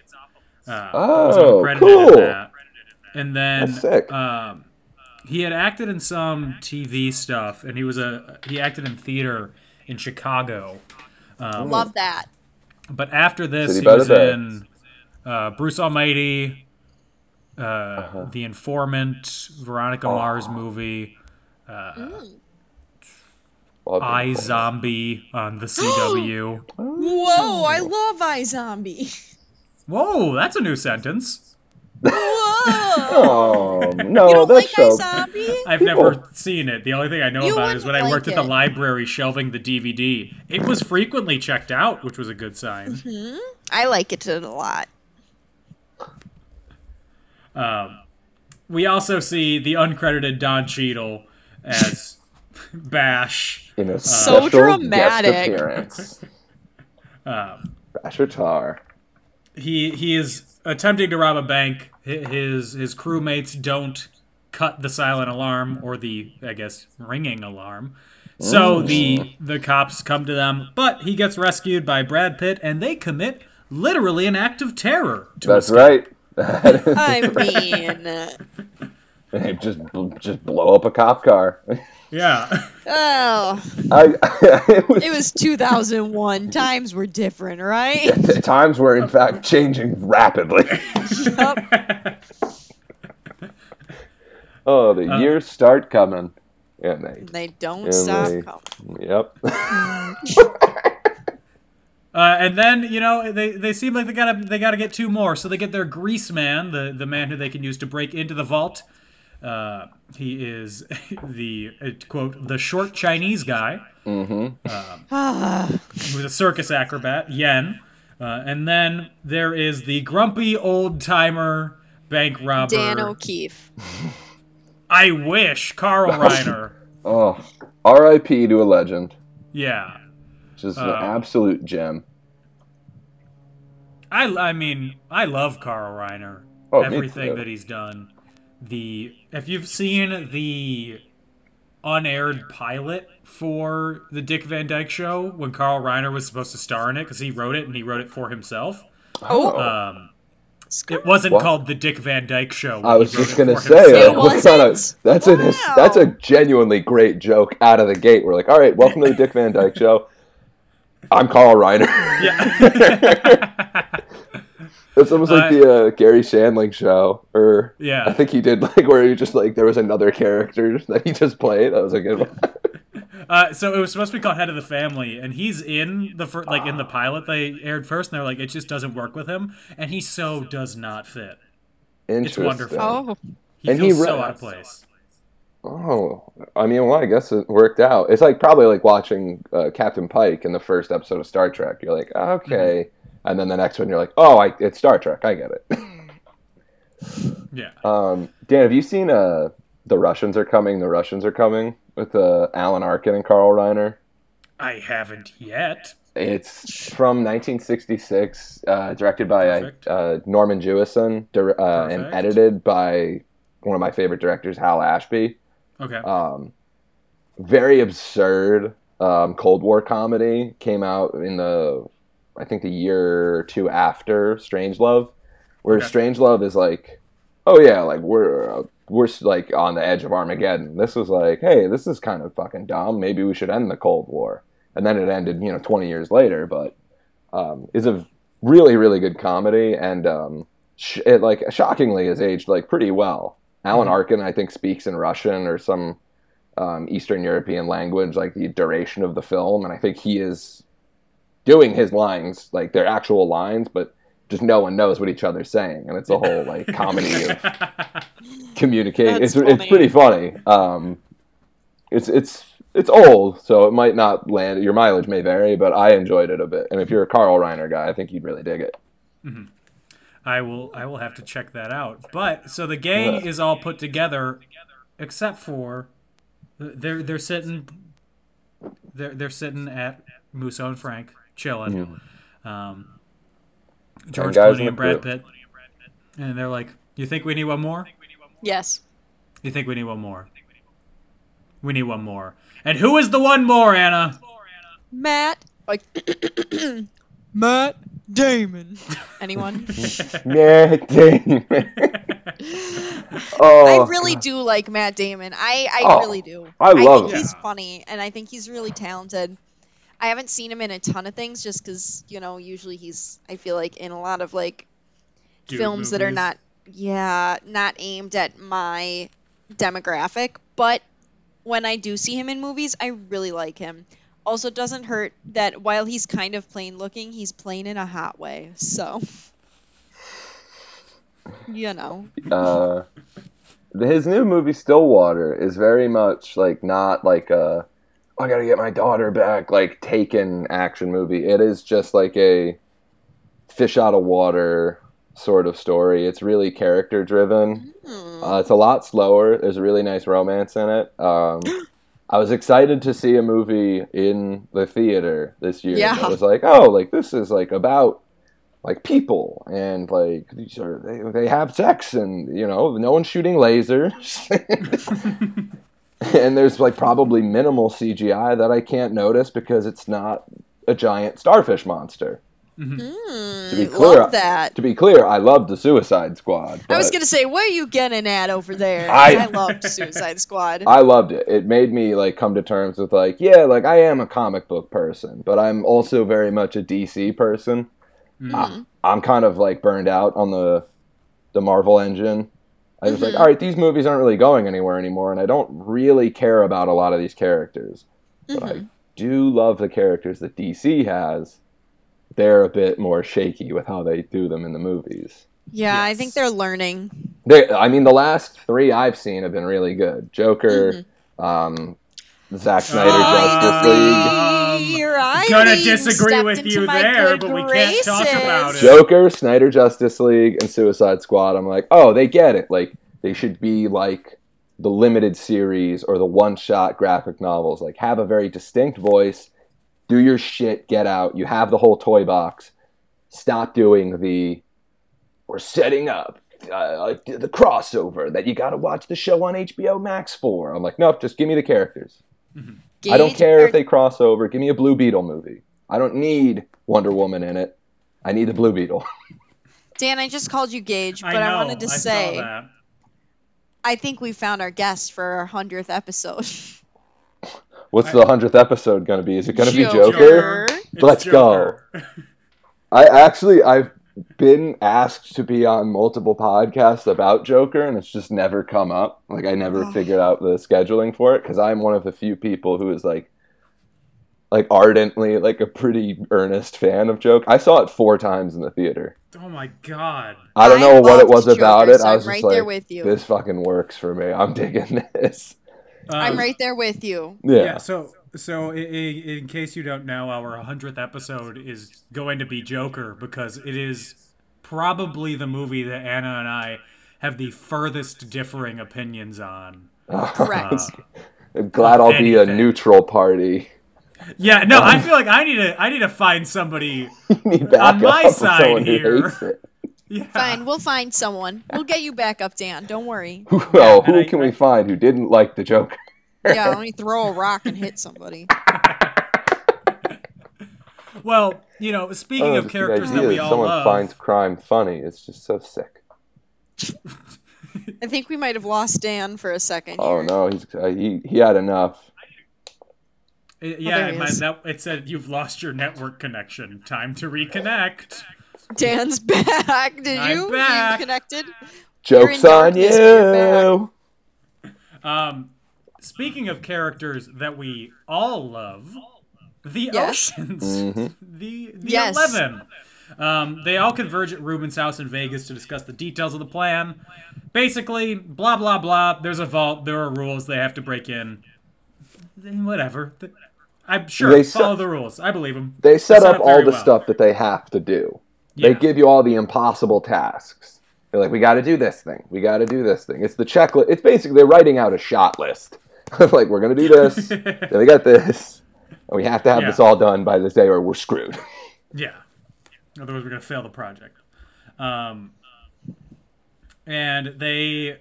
Uh, was Oh, in cool. that. And then um, he had acted in some TV stuff, and he was a he acted in theater in Chicago. Love that. But after this, City he was in uh, Bruce Almighty, uh, Uh-huh. The Informant, Veronica Mars movie, Love I. Zombie on the CW. Whoa, I love iZombie. Whoa, that's a new sentence. Whoa. Oh, no, you don't like so. iZombie? I've People- never seen it. The only thing I know You about it is when I worked like at the library shelving the DVD. It was frequently checked out, which was a good sign. Mm-hmm. I like it a lot. We also see the uncredited Don Cheadle as Bash. In a So dramatic. Guest appearance. Um, Basher Tarr. he he is attempting to rob a bank. His his crewmates don't cut the silent alarm or the I guess ringing alarm. So oh. the the cops come to them, but he gets rescued by Brad Pitt, and they commit literally an act of terror. To That's escape. right. That is- I mean, They just just blow up a cop car. Yeah, oh, I, it was, it was 2001. Times were different, right? the times were in fact changing rapidly. Yup. Oh, the Uh, years start coming. And they, They don't And stop they- coming. yep. uh, and then you know they, they seem like they gotta they gotta get two more. So they get their grease man, the the man who they can use to break into the vault. Uh, he is the uh, quote the short Chinese guy. Ah, who's a circus acrobat, Yen. Uh, and then there is the grumpy old timer bank robber. Dan O'Keefe. I wish Carl Reiner. Oh, R.I.P. to a legend. yeah, Just an Uh, absolute gem. I I mean I love Carl Reiner. Oh, me Everything too. that he's done. The if you've seen the unaired pilot for the Dick Van Dyke Show when Carl Reiner was supposed to star in it because he wrote it and he wrote it for himself. Oh, Um, it wasn't What? called the Dick Van Dyke Show. I was just gonna say, himself. like, what kind of, wasn't? that's a that's a genuinely great joke out of the gate. We're like, all right, welcome to the Dick Van Dyke Show. I'm Carl Reiner. Yeah. It's almost like Uh, the uh, Garry Shandling show, or Yeah. I think he did like where he just like there was another character that he just played. That was a good one. Uh, so it was supposed to be called Head of the Family, and he's in the fir- like in the pilot they aired first, and they're like, it just doesn't work with him, and he so does not fit. Interesting. wonderful. oh, He And he feels so out of place. Oh, I mean, well, I guess it worked out. It's like probably like watching uh, Captain Pike in the first episode of Star Trek. You're like, okay, and then the next one you're like, oh, I, it's Star Trek. I get it. Yeah. um, Dan, have you seen uh, the Russians are coming? The Russians are coming with uh, Alan Arkin and Carl Reiner. I haven't yet. It's from 1966, uh, directed by uh, Norman Jewison, dir- uh, and edited by one of my favorite directors, Hal Ashby. Okay. um, very absurd um, Cold War comedy came out in the I think the year or two after Strangelove, where Okay. Strangelove is like, oh yeah, like we're uh, we're like on the edge of Armageddon. This was like, hey, this is kind of fucking dumb. Maybe we should end the Cold War, and then it ended, you know, twenty years later. But um, is a really really good comedy, and um, sh- it like shockingly has aged like pretty well. Alan Mm-hmm. Arkin, I think, speaks in Russian or some um, Eastern European language, like the duration of the film, and I think he is doing his lines, like their actual lines, but just no one knows what each other's saying, and it's a whole like comedy of communicating. That's It's it's pretty funny. Um, it's it's it's old, so it might not land. Your mileage may vary, but I enjoyed it a bit. And if you're a Carl Reiner guy, I think you'd really dig it. I will I will have to check that out. But so the gang Yeah. is all put together except for they're they're sitting they're they're sitting at Musso and Frank chilling. Um, George guys Clooney and Brad crew. Pitt. And they're like, "You think we need one more? Yes. You think we need one more? We need one more." And who is the one more, Anna? Matt. Like Matt Damon. Anyone? Matt Damon. oh, I really do like Matt Damon. I, I Oh, really do. I love I think him. he's funny, and I think he's really talented. I haven't seen him in a ton of things, just because you know usually he's I feel like in a lot of like Dude films that are not yeah not aimed at my demographic. But when I do see him in movies, I really like him. Also, it doesn't hurt that while he's kind of plain looking, he's plain in a hot way. So, you know. uh, his new movie Stillwater is very much like not like a I gotta get my daughter back like taken action movie. It is just like a fish out of water sort of story. It's really character driven. Hmm. Uh, it's a lot slower. There's a really nice romance in it. Um, I was excited to see a movie in the theater this year. Yeah. That was like, oh, like this is like about like people and like these are they, they have sex and you know no one's shooting lasers and there's like probably minimal CGI that I can't notice because it's not a giant starfish monster. Hmm, To be clear, love that. To be clear, I love the Suicide Squad. I was gonna say, what are you getting at over there? I- I, loved Suicide Squad. I loved it. It made me like come to terms with like, yeah, like I am a comic book person, but I'm also very much a DC person. I, I'm kind of like burned out on the the Marvel engine. I was like, mm-hmm. all right, these movies aren't really going anywhere anymore, and I don't really care about a lot of these characters. But I mm-hmm. do love the characters that DC has. They're a bit more shaky with how they do them in the movies. yeah, I think they're learning. They, I mean, the last three I've seen have been really good. Joker, mm-hmm. um, Zack Snyder Justice League, Your eye Gonna disagree with you there, but we can't talk about it. Joker, Snyder Justice League, and Suicide Squad. I'm like, oh, they get it. Like they should be like the limited series or the one-shot graphic novels. Like have a very distinct voice. Do your shit. Get out. You have the whole toy box. Stop doing the. We're setting up uh, like the crossover that you got to watch the show on HBO Max for. I'm like, nope. Just give me the characters. I don't care or- if they cross over. Give me a Blue Beetle movie. I don't need Wonder Woman in it. I need the Blue Beetle. Dan, I just called you Gage, but I I, wanted to I say saw that. I think we found our guest for our hundredth episode. What's the hundredth episode going to be? Is it going to be Joker. Joker? Let's Joker. I actually I've been asked to be on multiple podcasts about Joker, and it's just never come up. Like I never Oh. figured out the scheduling for it because I'm one of the few people who is like, like ardently like a pretty earnest fan of Joker. I saw it four times in the theater. Oh my god. I don't I know what it loved was about it. so I I'm was just right like, there with you. this fucking works for me. I'm digging this. I'm Um, right there with you. Yeah. Yeah. So, so in, in case you don't know, our hundredth episode is going to be Joker because it is probably the movie that Anna and I have the furthest differing opinions on. Correct. Uh, glad I'll be a neutral party. Yeah. No, I um, feel like I need to. I need to find somebody. On my side here. Yeah. Fine, we'll find someone. We'll get you back up, Dan. Don't worry. Well, and who I- can I- we find who didn't like the Joker? Yeah, let me throw a rock and hit somebody. Well, you know, speaking Oh, of characters idea that we that all someone love, finds crime funny. It's just so sick. I think we might have lost Dan for a second. Oh no, he's uh, he he had enough. It- yeah, there he my, that, it said you've lost your network connection. Time to reconnect. Dan's back. Did I'm you? back. You connected? Jokes on you're you. Um, speaking of characters that we all love, the Yes. Oceans, Mhm. the the Yes. Eleven. Um, they all converge at Ruben's house in Vegas to discuss the details of the plan. Basically, blah blah blah. There's a vault. There are rules they have to break in. Then whatever. I'm sure. They set- follow the rules. I believe them. They set set up up all the well. stuff that they have to do. Yeah. They give you all the impossible tasks. They're like, we got to do this thing. We got to do this thing. It's the checklist. It's basically they're writing out a shot list. like, we're gonna do this. then we got this. And we have to have Yeah. this all done by this day, or we're screwed. Yeah. Otherwise, we're gonna fail the project. Um, and they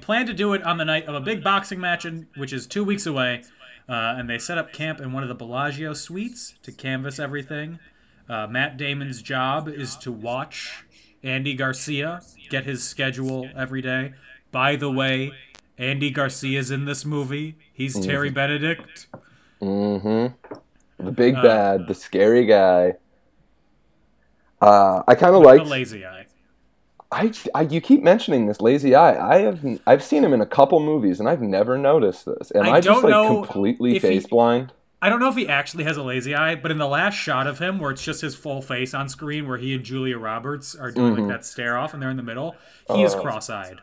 plan to do it on the night of a big boxing match, in, which is two weeks away. Uh, and they set up camp in one of the Bellagio suites to canvass everything. Uh, Matt Damon's job is to watch Andy Garcia get his schedule every day. By the way, Andy Garcia's in this movie. He's Terry Benedict. Mm-hmm. The big Uh, bad, the scary guy. Uh, I kind of like. the lazy eye. I, I, you keep mentioning this lazy eye. I have I've seen him in a couple movies, and I've never noticed this. Am I I, just don't like know completely if he- face blind? I don't know if he actually has a lazy eye, but in the last shot of him, where it's just his full face on screen, where he and Julia Roberts are doing like that stare off and they're in the middle, he is Oh. cross-eyed,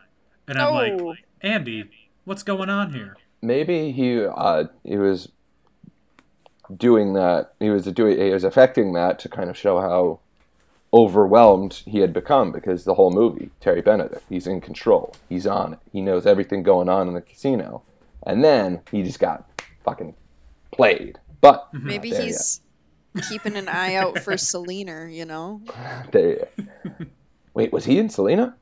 and I'm Oh. like, Andy, what's going on here? Maybe he uh, he was doing that. He was doing. He was affecting that to kind of show how overwhelmed he had become because the whole movie, Terry Benedict, he's in control. He's on it. He knows everything going on in the casino, and then he just got fucking played. But Mm-hmm. Maybe not there he's keeping an eye out for Selena, you know? yet. There- Wait, was he in Selena?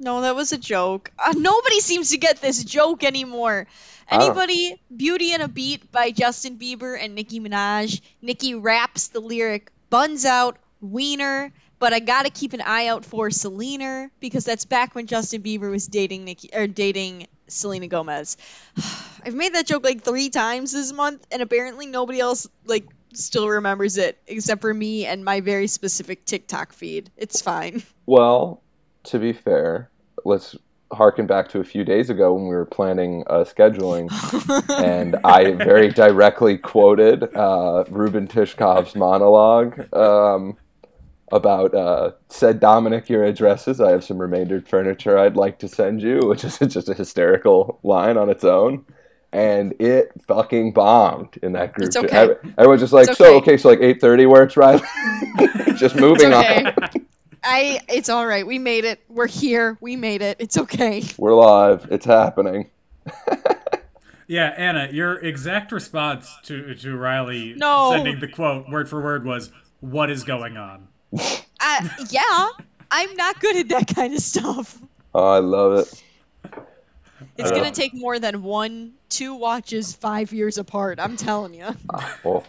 No, that was a joke. Uh, nobody seems to get this joke anymore. Anybody? Beauty and a Beat by Justin Bieber and Nicki Minaj. Nicki raps the lyric Buns Out, Wiener, but I gotta keep an eye out for Selena because that's back when Justin Bieber was dating Nicki or dating Selena Gomez. I've made that joke like three times this month, and apparently nobody else like still remembers it except for me and my very specific TikTok feed. It's fine. Well, to be fair, let's harken back to a few days ago when we were planning uh, scheduling, and I very directly quoted uh, Ruben Tishkoff's monologue um, about uh, said Dominic your addresses. I have some remaindered furniture I'd like to send you, which is just a hysterical line on its own. And it fucking bombed in that group. It's okay. Every- Everyone's just like, It's so okay. okay, so like eight thirty works, right? just moving okay. on. I it's all right. We made it. We're here. We made it. It's okay. We're live. It's happening. Yeah, Anna, your exact response to to Riley No. sending the quote word for word was, "What is going on?" Uh, yeah, I'm not good at that kind of stuff. Oh, I love it. It's gonna take more than one, two watches five years apart. I'm telling you. Well,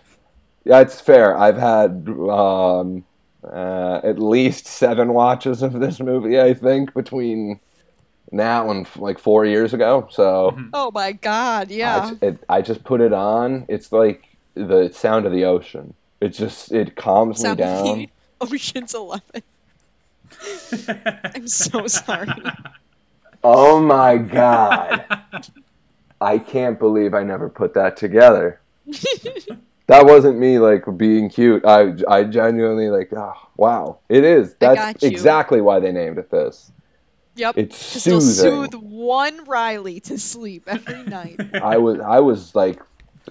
yeah, it's fair. I've had um, uh, at least seven watches of this movie, I think, between now and like four years ago. So Oh my god, yeah. I, it, I just put it on. It's like the sound of the ocean. It just it calms Sound me of down. the Ocean's Eleven. I'm so sorry. Oh my god! I can't believe I never put that together. That wasn't me like being cute. I I genuinely like oh, wow. It is. That's exactly why they named it this. Yep. It's soothing. soothe one Riley to sleep every night. I was I was like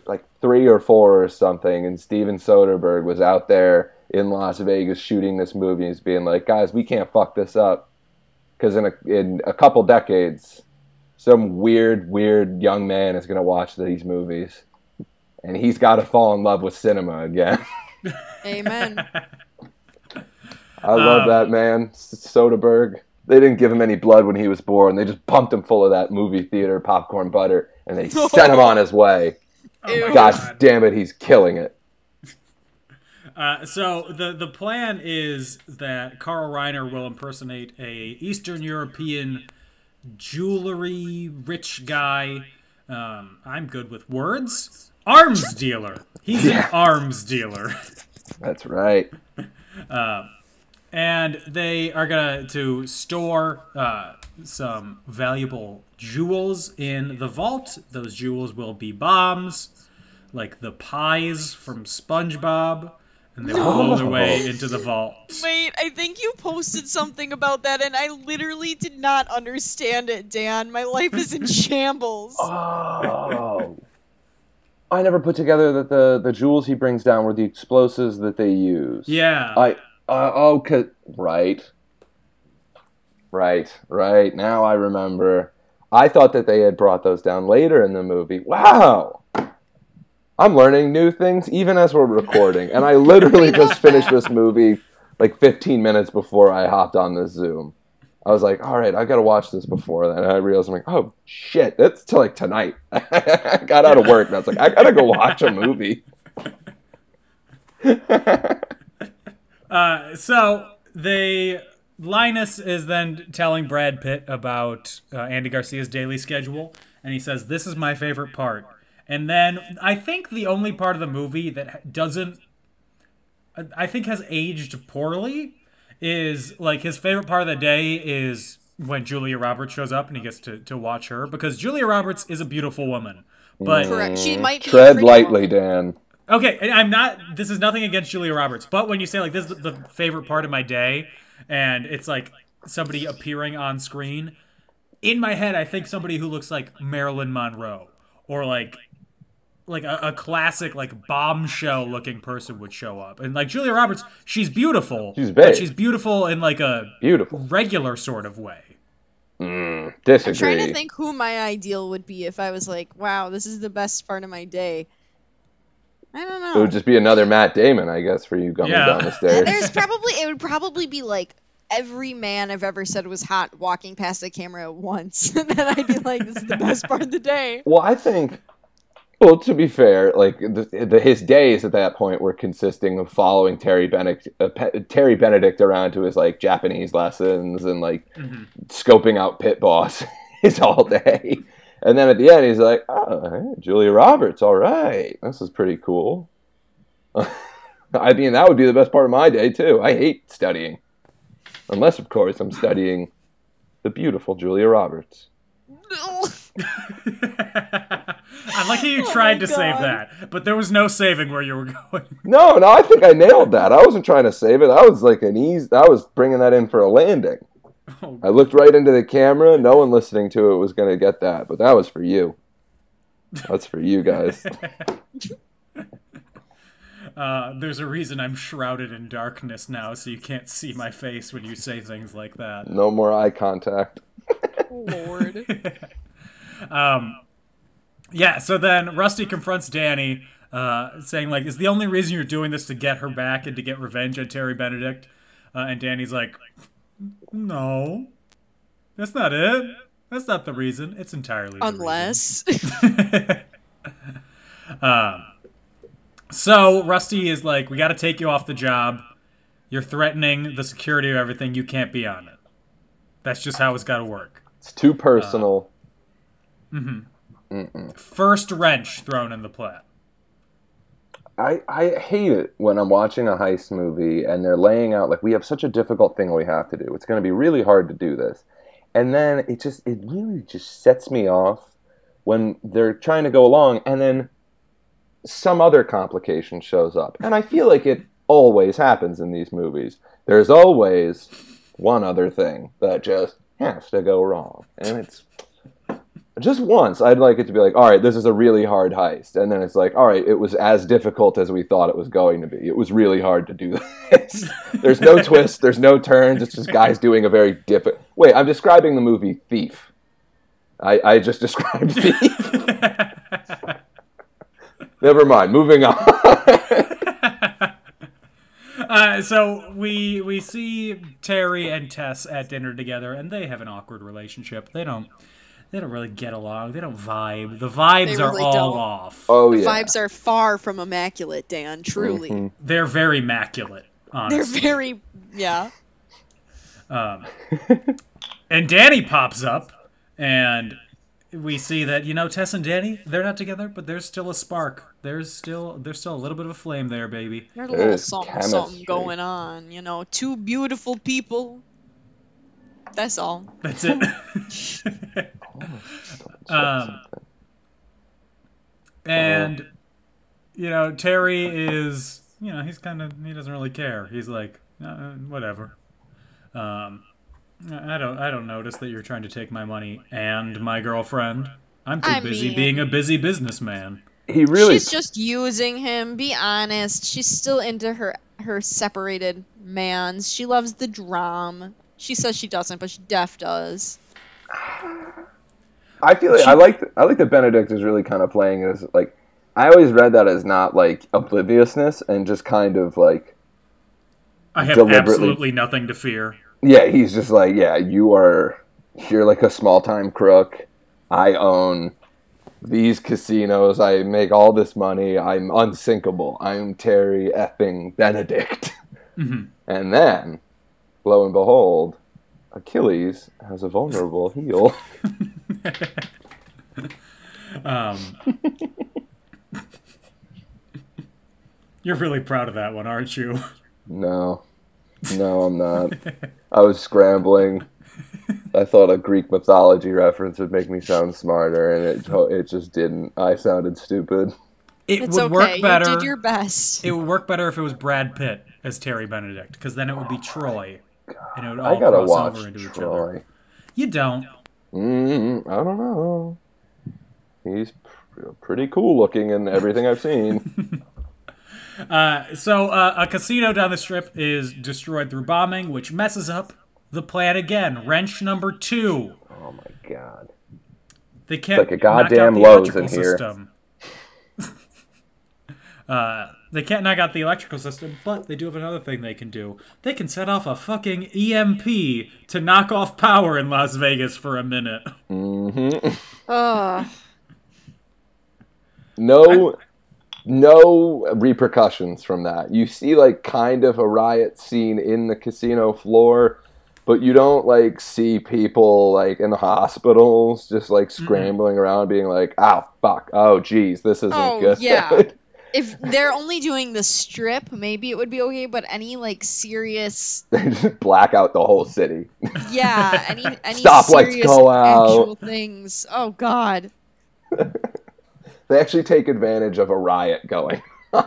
like three or four or something, and Steven Soderbergh was out there in Las Vegas shooting this movie. He's being like, guys, we can't fuck this up because in a in a couple decades, some weird weird young man is gonna watch these movies, and he's got to fall in love with cinema again. Amen. I love Um, that man, S- Soderbergh. They didn't give him any blood when he was born. They just pumped him full of that movie theater popcorn butter, and they sent him on his way. Oh my God God. damn it, he's killing it. Uh, so the the plan is that Carl Reiner will impersonate a Eastern European jewelry rich guy. Um, I'm good with words. Arms dealer. He's an arms dealer. That's right. and they are gonna to store uh, some valuable jewels in the vault. Those jewels will be bombs, like the pies from SpongeBob, and they will blow their way into the vault. Wait, I think you posted something about that, and I literally did not understand it, Dan. My life is in shambles. Oh. I never put together that the, the jewels he brings down were the explosives that they use. Yeah. I uh, oh, 'cause- right, right, right. Now I remember. I thought that they had brought those down later in the movie. Wow, I'm learning new things even as we're recording, and I literally just finished this movie like 15 minutes before I hopped on this Zoom. I was like, all right, I gotta watch this before then. And I realized I'm like, oh shit, that's till like tonight. I got out of work and I was like, I gotta go watch a movie. Uh, so they Linus is then telling Brad Pitt about uh, Andy Garcia's daily schedule, and he says, "This is my favorite part." And then I think the only part of the movie that doesn't, I think, has aged poorly is like his favorite part of the day is when Julia Roberts shows up and he gets to, to watch her because Julia Roberts is a beautiful woman. But mm. Correct. She might be Tread lightly, woman. Dan. Okay, and I'm not. This is nothing against Julia Roberts, but when you say like this is the favorite part of my day, and it's like somebody appearing on screen, in my head I think somebody who looks like Marilyn Monroe or like like a, a classic like bombshell looking person would show up, and like Julia Roberts, she's beautiful. She's but big. she's beautiful in like a Beautiful. regular sort of way. Mm, disagree. I'm trying to think who my ideal would be if I was like, wow, this is the best part of my day. I don't know. It would just be another Matt Damon, I guess, for you coming Yeah. down the stairs. There's probably it would probably be like every man I've ever said was hot walking past the camera at once, and then I'd be like, "This is the best part of the day." Well, I think. Well, to be fair, like the, the, his days at that point were consisting of following Terry Benedict, uh, Pe- Terry Benedict around to his like Japanese lessons and like scoping out pit boss his all day, and then at the end he's like, "Oh, hey, Julia Roberts, all right, this is pretty cool." I mean, that would be the best part of my day too. I hate studying, unless of course I'm studying the beautiful Julia Roberts. I like how you Oh tried my to save that, but there was no saving where you were going. No, no, I think I nailed that. I wasn't trying to save it. I was like an ease. I was bringing that in for a landing. Oh. I looked right into the camera. No one listening to it was going to get that, but that was for you. That's for you guys. Uh, there's a reason I'm shrouded in darkness now, so you can't see my face when you say things like that. No more eye contact. Lord. Um, yeah. So then Rusty confronts Danny, uh, saying like, "Is the only reason you're doing this to get her back and to get revenge on Terry Benedict?" Uh, and Danny's like, "No, that's not it. That's not the reason. It's entirely the reason." Unless Um, so Rusty is like, "We got to take you off the job. You're threatening the security of everything. You can't be on it. That's just how it's got to work." It's too personal. Mm-hmm. First wrench thrown in the play. I, I hate it when I'm watching a heist movie and they're laying out like we have such a difficult thing we have to do. It's going to be really hard to do this. And then it just it really just sets me off when they're trying to go along and then some other complication shows up. And I feel like it always happens in these movies. There's always one other thing that just has to go wrong. And it's just once i'd like it to be like all right this is a really hard heist. And then it's like all right it was as difficult as we thought it was going to be. It was really hard to do this. There's no twist there's no turns it's just guys doing a very difficult wait i'm describing the movie thief. I, I just described thief. Never mind moving on. Uh, so we we see Terry and Tess at dinner together, and they have an awkward relationship. They don't they don't really get along. They don't vibe. The vibes They are all don't. off. oh the yeah vibes are far from immaculate, Dan. Truly, They're very immaculate. Honestly. They're very yeah. Um, and Danny pops up, and we see that you know Tess and Danny they're not together, but there's still a spark there's still there's still a little bit of a flame there, baby. There's a little There's something, something going on, you know. Two beautiful people. That's all. That's it. um, and you know Terry is you know he's kind of he doesn't really care. He's like uh, whatever. Um, I I don't I don't notice that you're trying to take my money and my girlfriend. I'm too I busy mean- being a busy businessman. he really She's just using him. Be honest. She's still into her her separated mans. She loves the drum. She says she doesn't, but she def does. I feel like I like I like that Benedict is really kind of playing it as like I always read that as not like obliviousness and just kind of like I have absolutely nothing to fear. yeah he's just like yeah you are you're like a small time crook. I own these casinos. I make all this money. I'm unsinkable. I'm Terry effing Benedict. Mm-hmm. And then lo and behold Achilles has a vulnerable heel Um, you're really proud of that one, aren't you? No, no, I'm not. I was scrambling. I thought a Greek mythology reference would make me sound smarter, and it it just didn't. I sounded stupid. It It's would okay. work better. You did your best. It would work better if it was Brad Pitt as Terry Benedict, because then it would be Troy, and it would I gotta cross watch over into each other. Troy. You don't. Mm, I don't know. He's pr- pretty cool looking in everything I've seen. Uh, so uh, a casino down the strip is destroyed through bombing, which messes up the plan again. Wrench number two. oh my god. They can't like a goddamn the Lowe's in here. system. uh, they can't knock out the electrical system, but they do have another thing they can do. They can set off a fucking EMP to knock off power in Las Vegas for a minute. Ugh. Mm-hmm. No, no repercussions from that. You see, like, kind of a riot scene in the casino floor, but you don't like see people like in the hospitals just like mm-hmm. scrambling around, being like, "Oh fuck! Oh geez, this isn't Oh, good." yeah. If they're only doing the strip, maybe it would be okay. But any like serious, they just black out the whole city. yeah, any any Stoplights serious go out. actual things. Oh God. They actually take advantage of a riot going.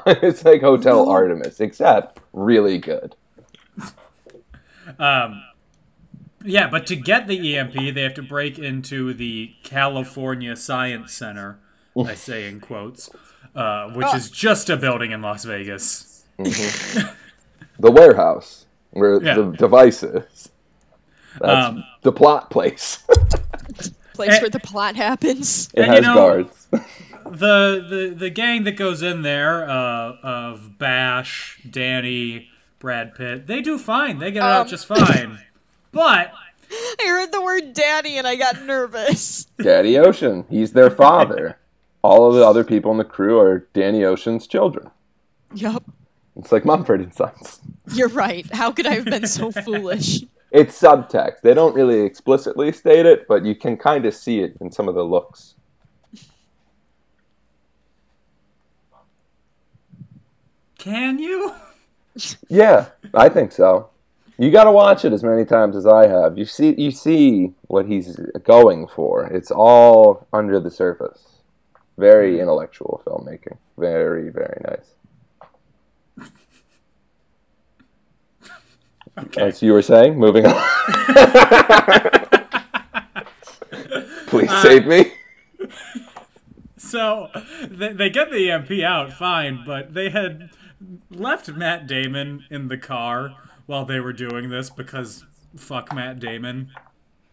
it's like Hotel Artemis, except really good. Um, yeah, but to get the EMP, they have to break into the California Science Center. I say in quotes, uh, which is just a building in Las Vegas. The warehouse where Yeah. the device is. That's Um, the plot place. Place Eh. where the plot happens. it and you has know- guards. the the the gang that goes in there uh, of Bash, Danny, Brad Pitt, they do fine. They get it out Um. just fine. But I heard the word daddy and I got nervous. Daddy Ocean, he's their father. All of the other people in the crew are Danny Ocean's children. Yep. It's like Mumford and Sons. You're right. How could I have been so foolish? It's subtext. They don't really explicitly state it, but you can kind of see it in some of the looks. can you? Yeah, I think so. You got to watch it as many times as I have. You see, you see what he's going for. It's all under the surface. Very mm. intellectual filmmaking. Very, very nice. As you were saying, moving on. Please uh, save me. So they, they get the EMP out fine, but they had left Matt Damon in the car while they were doing this because fuck Matt Damon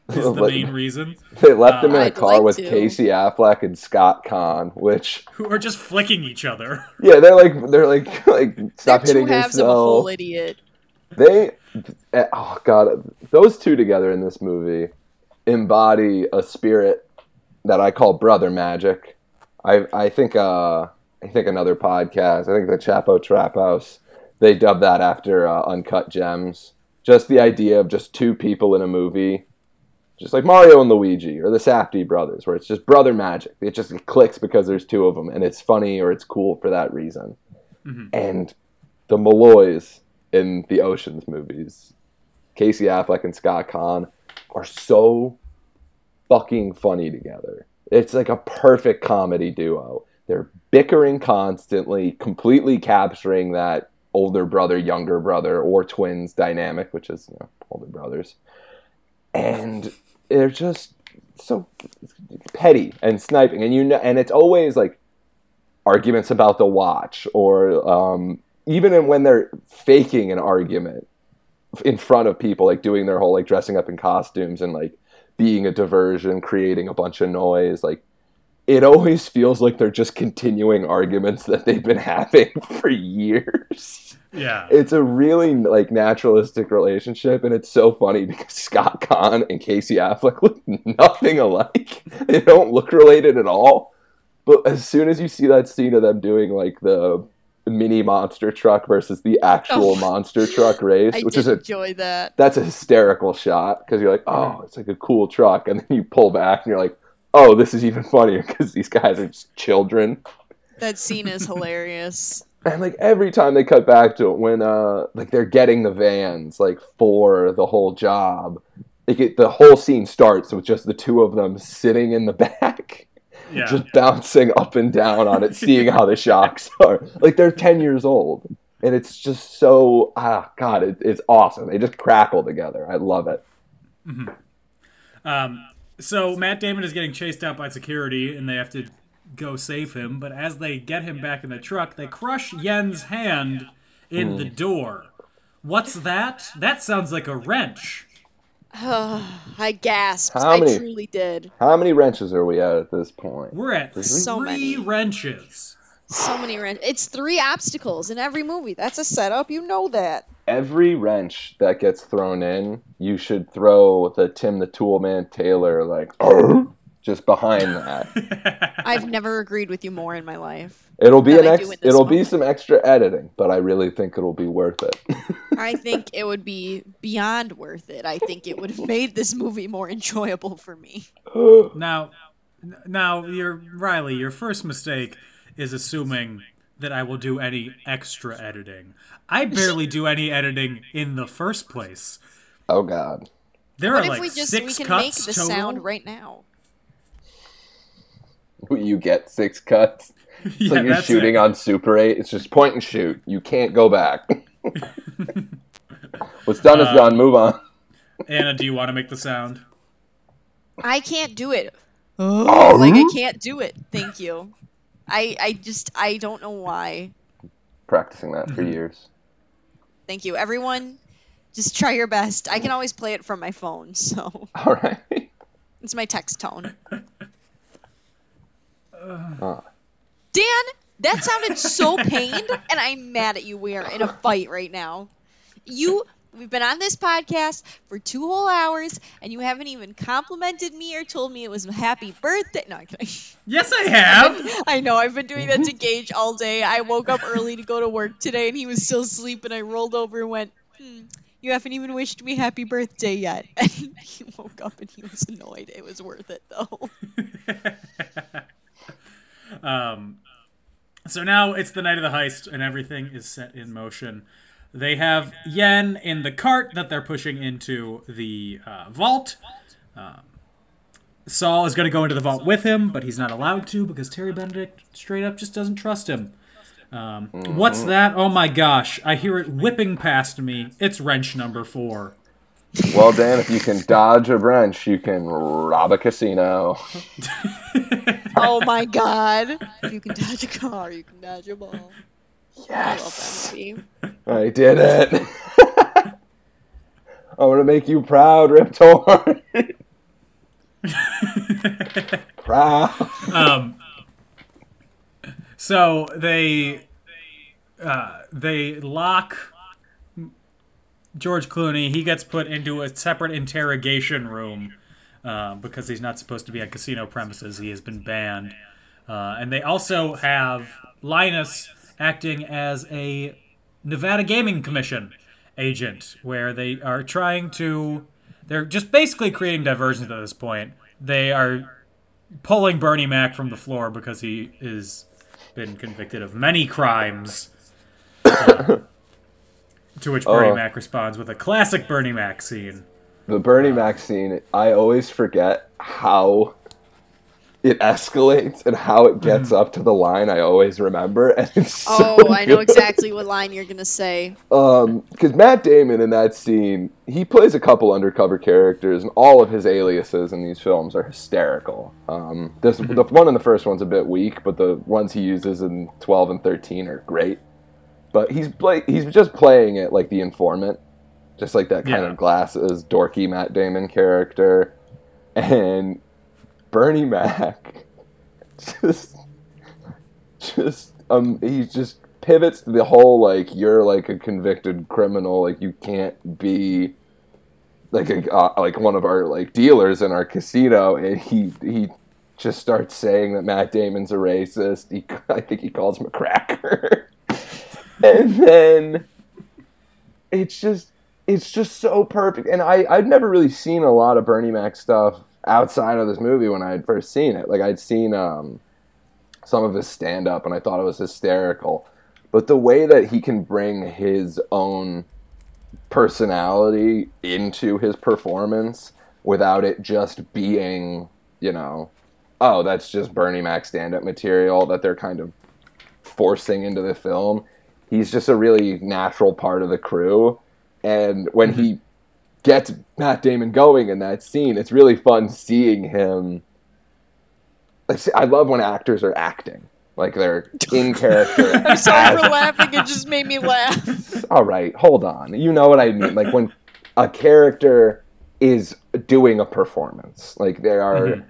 is the main reason. They left him in a I'd car like with to. Casey Affleck and Scott Caan, which Who are just flicking each other. yeah, they're like they're like like stop They're two hitting halves of a yourself. whole idiot. They, eh, oh god, those two together in this movie embody a spirit that I call brother magic. I I think uh I think another podcast, I think the Chapo Trap House, they dubbed that after uh, Uncut Gems. Just the idea of just two people in a movie just like Mario and Luigi or the Safdie brothers, where it's just brother magic. It just clicks because there's two of them, and it's funny or it's cool for that reason. Mm-hmm. And the Malloys in the Ocean's movies, Casey Affleck and Scott Caan, are so fucking funny together. It's like a perfect comedy duo. They're bickering constantly, completely capturing that older brother, younger brother, or twins dynamic, which is you know, older brothers. And they're just so petty and sniping, and you know, and it's always like arguments about the watch, or um, even when they're faking an argument in front of people, like doing their whole like dressing up in costumes and like being a diversion, creating a bunch of noise, like it always feels like they're just continuing arguments that they've been having for years. Yeah. It's a really like naturalistic relationship, and it's so funny because Scott Caan and Casey Affleck look nothing alike. They don't look related at all. But as soon as you see that scene of them doing like the mini monster truck versus the actual Oh. monster truck race, I which is a enjoy that. that's a hysterical shot because you're like, oh, it's like a cool truck, and then you pull back and you're like, oh, this is even funnier because these guys are just children. That scene is hilarious. And like every time they cut back to it, when uh like they're getting the vans like for the whole job, like it, the whole scene starts with just the two of them sitting in the back, Yeah. just bouncing up and down on it, seeing how the shocks are. Like they're ten years old, and it's just so ah god, it, it's awesome. They just crackle together. I love it. Um, so Matt Damon is getting chased out by security, and they have to go save him. But as they get him back in the truck, they crush Yen's hand in the hmm. door. What's that? That sounds like a wrench. I gasped. How I truly did. How many wrenches are we at at this point? We're at So three many. wrenches. So many wrenches. It's three obstacles in every movie. That's a setup. You know that. Every wrench that gets thrown in, you should throw the Tim the Toolman Taylor like just behind that. I've never agreed with you more in my life. It'll be an ex- do in this it'll be some extra editing, but I really think it'll be worth it. I think it would be beyond worth it. I think it would have made this movie more enjoyable for me. Now, n- now, your Riley, your first mistake is assuming that I will do any extra editing. I barely do any editing in the first place. oh God. There What are if like we just six we can make cuts the total. sound right now? You get six cuts. It's yeah, like you're shooting it. on Super 8. It's just point and shoot. You can't go back. What's done is Uh, done. Move on. Anna, do you want to make the sound? I can't do it. Oh, Like I can't do it. Thank you. I I just I don't know why. Practicing that Mm-hmm. for years. Thank you, everyone. Just try your best. I can always play it from my phone, so All right. it's my text tone. Ah. Dan, that sounded so pained, and I'm mad at you. We are in a fight right now. You, we've been on this podcast for two whole hours, and you haven't even complimented me or told me it was a happy birthday. No, I'm kidding. Yes, I have. I know I've been doing that to Gage all day. I woke up early to go to work today, and he was still asleep. And I rolled over and went, hmm, "You haven't even wished me happy birthday yet." And he woke up and he was annoyed. It was worth it though. Um, so now it's the night of the heist, and everything is set in motion. They have Yen in the cart that they're pushing into the uh, vault. Um, Saul is going to go into the vault with him, but he's not allowed to because Terry Benedict straight up just doesn't trust him. Um, What's that? Oh my gosh! I hear it whipping past me. It's wrench number four. Well, Dan, if you can dodge a wrench, you can rob a casino. oh my god! You can dodge a car. You can dodge a ball. I love Yes. that. I did it. I'm gonna make you proud, Rip Torn. proud. um, so they uh, they lock George Clooney. He gets put into a separate interrogation room uh, because he's not supposed to be on casino premises. He has been banned. Uh, and they also have Linus acting as a Nevada Gaming Commission agent, where they are trying to they're just basically creating diversions at this point. They are pulling Bernie Mac from the floor because he is been convicted of many crimes. to which Bernie Oh. Mac responds with a classic Bernie Mac scene. The Bernie Mac scene, I always forget how it escalates and how it gets up to the line I always remember. And it's so Oh, I know good. exactly what line you're gonna say. Um, because Matt Damon in that scene, he plays a couple undercover characters, and all of his aliases in these films are hysterical. Um, this the one in the first one's a bit weak, but the ones he uses in twelve and thirteen are great. But he's play he's just playing it like the informant, just like that kind Yeah. of glasses dorky Matt Damon character, and Bernie Mac just just um he just pivots to the whole like you're like a convicted criminal like you can't be like a uh, like one of our like dealers in our casino and he he just starts saying that Matt Damon's a racist he I think he calls him a cracker and then it's just it's just so perfect and I I'd never really seen a lot of Bernie Mac stuff outside of this movie when I had first seen it like I'd seen um some of his stand up and I thought it was hysterical. But the way that he can bring his own personality into his performance without it just being, you know, oh, that's just Bernie Mac stand up material that they're kind of forcing into the film. He's just a really natural part of the crew. And when he mm-hmm. gets Matt Damon going in that scene, it's really fun seeing him like see, I love when actors are acting like they're in character. I'm sorry for laughing. It just made me laugh. all right, hold on. You know what I mean? Like when a character is doing a performance, like they are mm-hmm.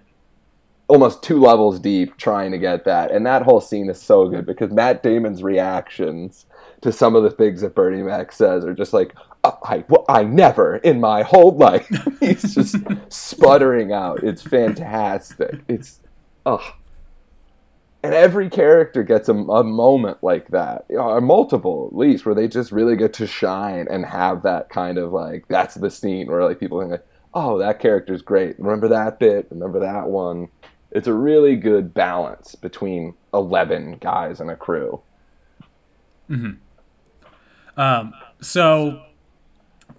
almost two levels deep trying to get that, and that whole scene is so good because Matt Damon's reactions to some of the things that Bernie Mac says are just like. "Uh, I, well, I never in my whole life. He's just sputtering out. It's fantastic. It's, ugh. And every character gets a, a moment like that, or multiple at least, where they just really get to shine and have that kind of like that's the scene where like people think like, oh, that character's great. Remember that bit? Remember that one? It's a really good balance between eleven guys and a crew. Hmm. Um, so,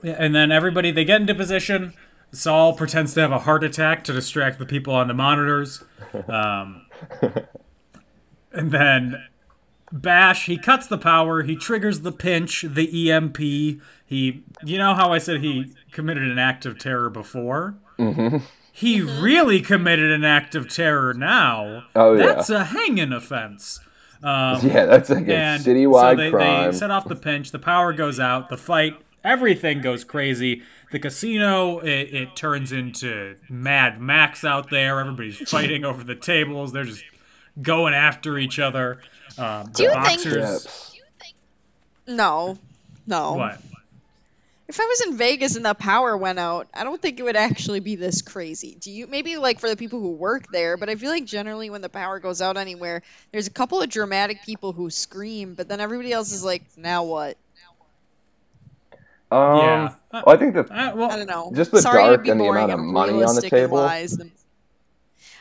and then everybody they get into position. Saul pretends to have a heart attack to distract the people on the monitors. Um, and then Bash he cuts the power. He triggers the pinch, the EMP. He, you know how I said he committed an act of terror before. Mm-hmm. He really committed an act of terror now. Oh, yeah. That's a hanging offense. Um, Yeah, that's like a and citywide so they, crime. they set off the pinch. The power goes out. The fight, everything goes crazy. The casino, it, it turns into Mad Max out there. Everybody's fighting over the tables. They're just going after each other. Um, Do the you think- boxers. Yes. No, no. What? If I was in Vegas and the power went out, I don't think it would actually be this crazy. Do you? Maybe like for the people who work there, but I feel like generally when the power goes out anywhere, there's a couple of dramatic people who scream, but then everybody else is like, now what? Um, Yeah. well, I think that Uh, well, I don't know. Just the Sorry to dark be and the boring amount of money on the realistic and table. and-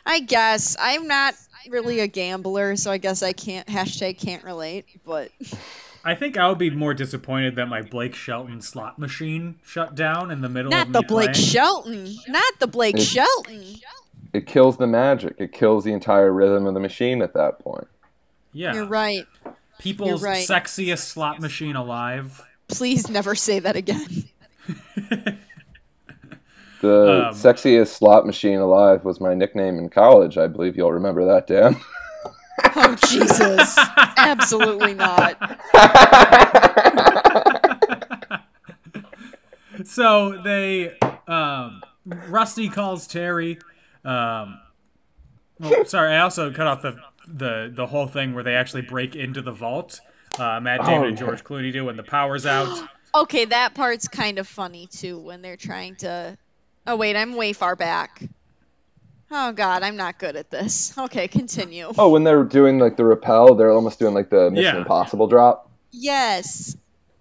I guess I'm not really a gambler, so I guess I can't hashtag can't relate. But I think I would be more disappointed that my Blake Shelton slot machine shut down in the middle of the not me the Blake playing. Shelton, not the Blake It- Shelton. it kills the magic. It kills the entire rhythm of the machine at that point. Yeah. You're right. People's You're right. sexiest slot machine alive. Please never say that again. The Um, sexiest slot machine alive was my nickname in college. I believe you'll remember that, Dan. Oh Jesus! Absolutely not. so they um rusty calls terry um well, sorry i also cut off the the the whole thing where they actually break into the vault uh, matt damon Oh, and george clooney do when the power's out Okay, that part's kind of funny too when they're trying to. Oh wait, I'm way far back. Oh god, I'm not good at this. Okay, continue. oh, when they're doing like the rappel, they're almost doing like the Mission Yeah. Impossible drop. Yes.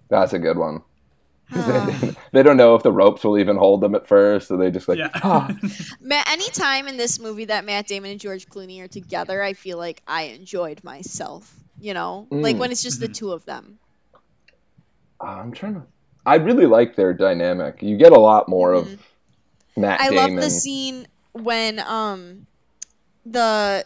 That's a good one. 'Cause they, they don't know if the ropes will even hold them at first, so they just like, Yeah. "Ah." Matt, any time in this movie that Matt Damon and George Clooney are together, I feel like I enjoyed myself. You know, like Mm. when it's just Mm-hmm. the two of them. I'm trying to. I really like their dynamic. You get a lot more of Matt Mm-hmm. I Damon. love the scene when um the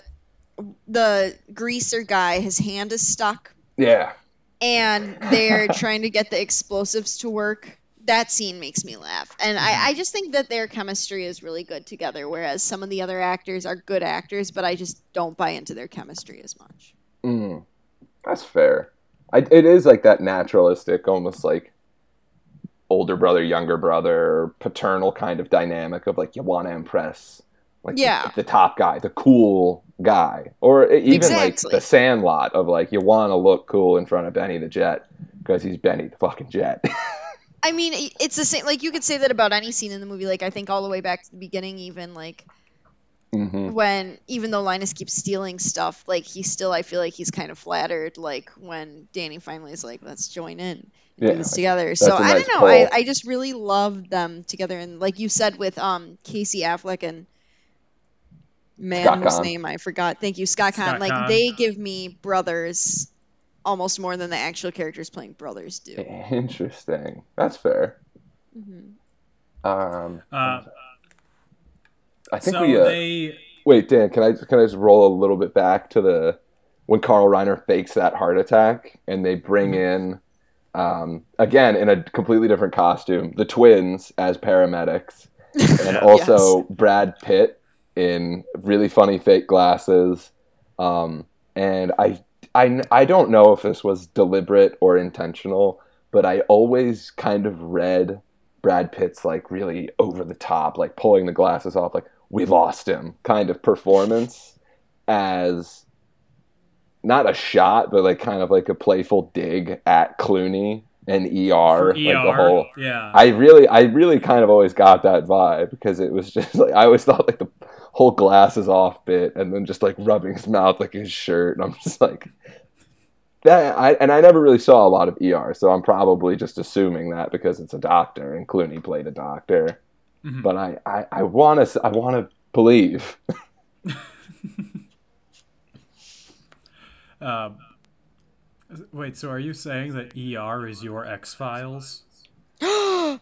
the greaser guy, his hand is stuck, Yeah, and they're trying to get the explosives to work. That scene makes me laugh, and I, I just think that their chemistry is really good together. Whereas some of the other actors are good actors, but I just don't buy into their chemistry as much. mm, that's fair. I, it is like that naturalistic, almost like older brother, younger brother, paternal kind of dynamic of like you want to impress, like the- Yeah. the, top guy, the cool guy, or even like Exactly. the Sandlot of like you want to look cool in front of Benny the Jet because he's Benny the fucking Jet. I mean, it's the same. Like you could say that about any scene in the movie. Like I think all the way back to the beginning, even like hmm when even though Linus keeps stealing stuff, like he still I feel like he's kind of flattered. Like when Danny finally is like, "Let's join in and Yeah, do this like, together." So a I nice don't know. I. I just really love them together, and like you said with um Casey Affleck and man whose name I forgot. Thank you, Scott Caan. Scott Like Caan. they give me brothers almost more than the actual characters playing brothers do. Interesting. That's fair. Mhm. Um, Uh, I think so we. Uh, they Wait, Dan, can I can I just roll a little bit back to the when Carl Reiner fakes that heart attack and they bring in um, again in a completely different costume the twins as paramedics. And also Brad Pitt in really funny fake glasses. Um, and I, I I don't know if this was deliberate or intentional but I always kind of read Brad Pitt's like really over the top, like pulling the glasses off, like we lost him kind of performance as not a shot, but like kind of like a playful dig at Clooney and ER, for like the ER, whole. yeah. I really, I really kind of always got that vibe because it was just like I always thought like the whole glasses off bit, and then just like rubbing his mouth like his shirt, and I'm just like that. I and I never really saw a lot of ER, so I'm probably just assuming that because it's a doctor and Clooney played a doctor. Mhm. But I, I, I want to, I want to believe. Um, wait, so are you saying that ER is your X Files? ER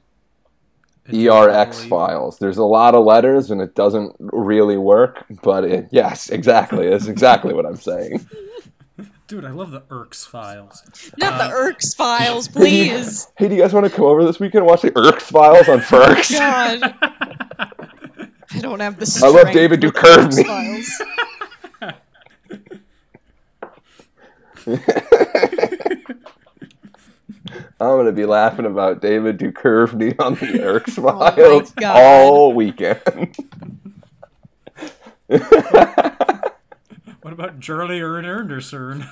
X Files. There's a lot of letters and it doesn't really work, but it, yes, exactly. That's exactly what I'm saying. Dude, I love the Erks Files. Not Uh, the Erks files, please. Hey, do you guys want to come over this weekend and watch the Erks Files on Ferks? God. I don't have the I love David with Duchovny. X-Files. I'm gonna be laughing about David Duchovny on the Erks Oh Files God. all weekend. What about Jurley or Anderson?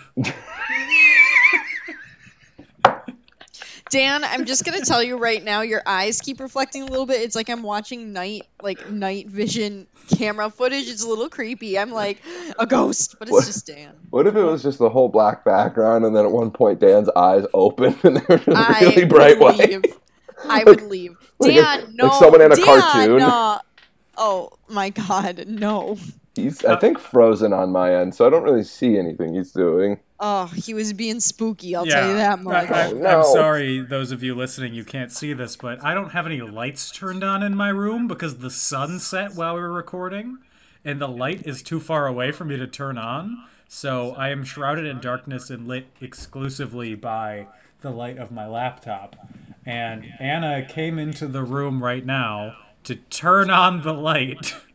Dan, I'm just gonna tell you right now, your eyes keep reflecting a little bit. It's like I'm watching night, like night vision camera footage. It's a little creepy. I'm like a ghost, but it's What? just Dan. What if it was just the whole black background, and then at one point Dan's eyes open and they're just I really bright would white? leave. I would leave. like a- Dan, like no. someone in a Dan, cartoon. no. Oh my God, no. He's, I think, frozen on my end, so I don't really see anything he's doing. Oh, he was being spooky. I'll tell you that much. I, I, Oh, no. I'm sorry, those of you listening, you can't see this, but I don't have any lights turned on in my room because the sun set while we were recording, and the light is too far away for me to turn on. So I am shrouded in darkness and lit exclusively by the light of my laptop. And Anna came into the room right now to turn on the light.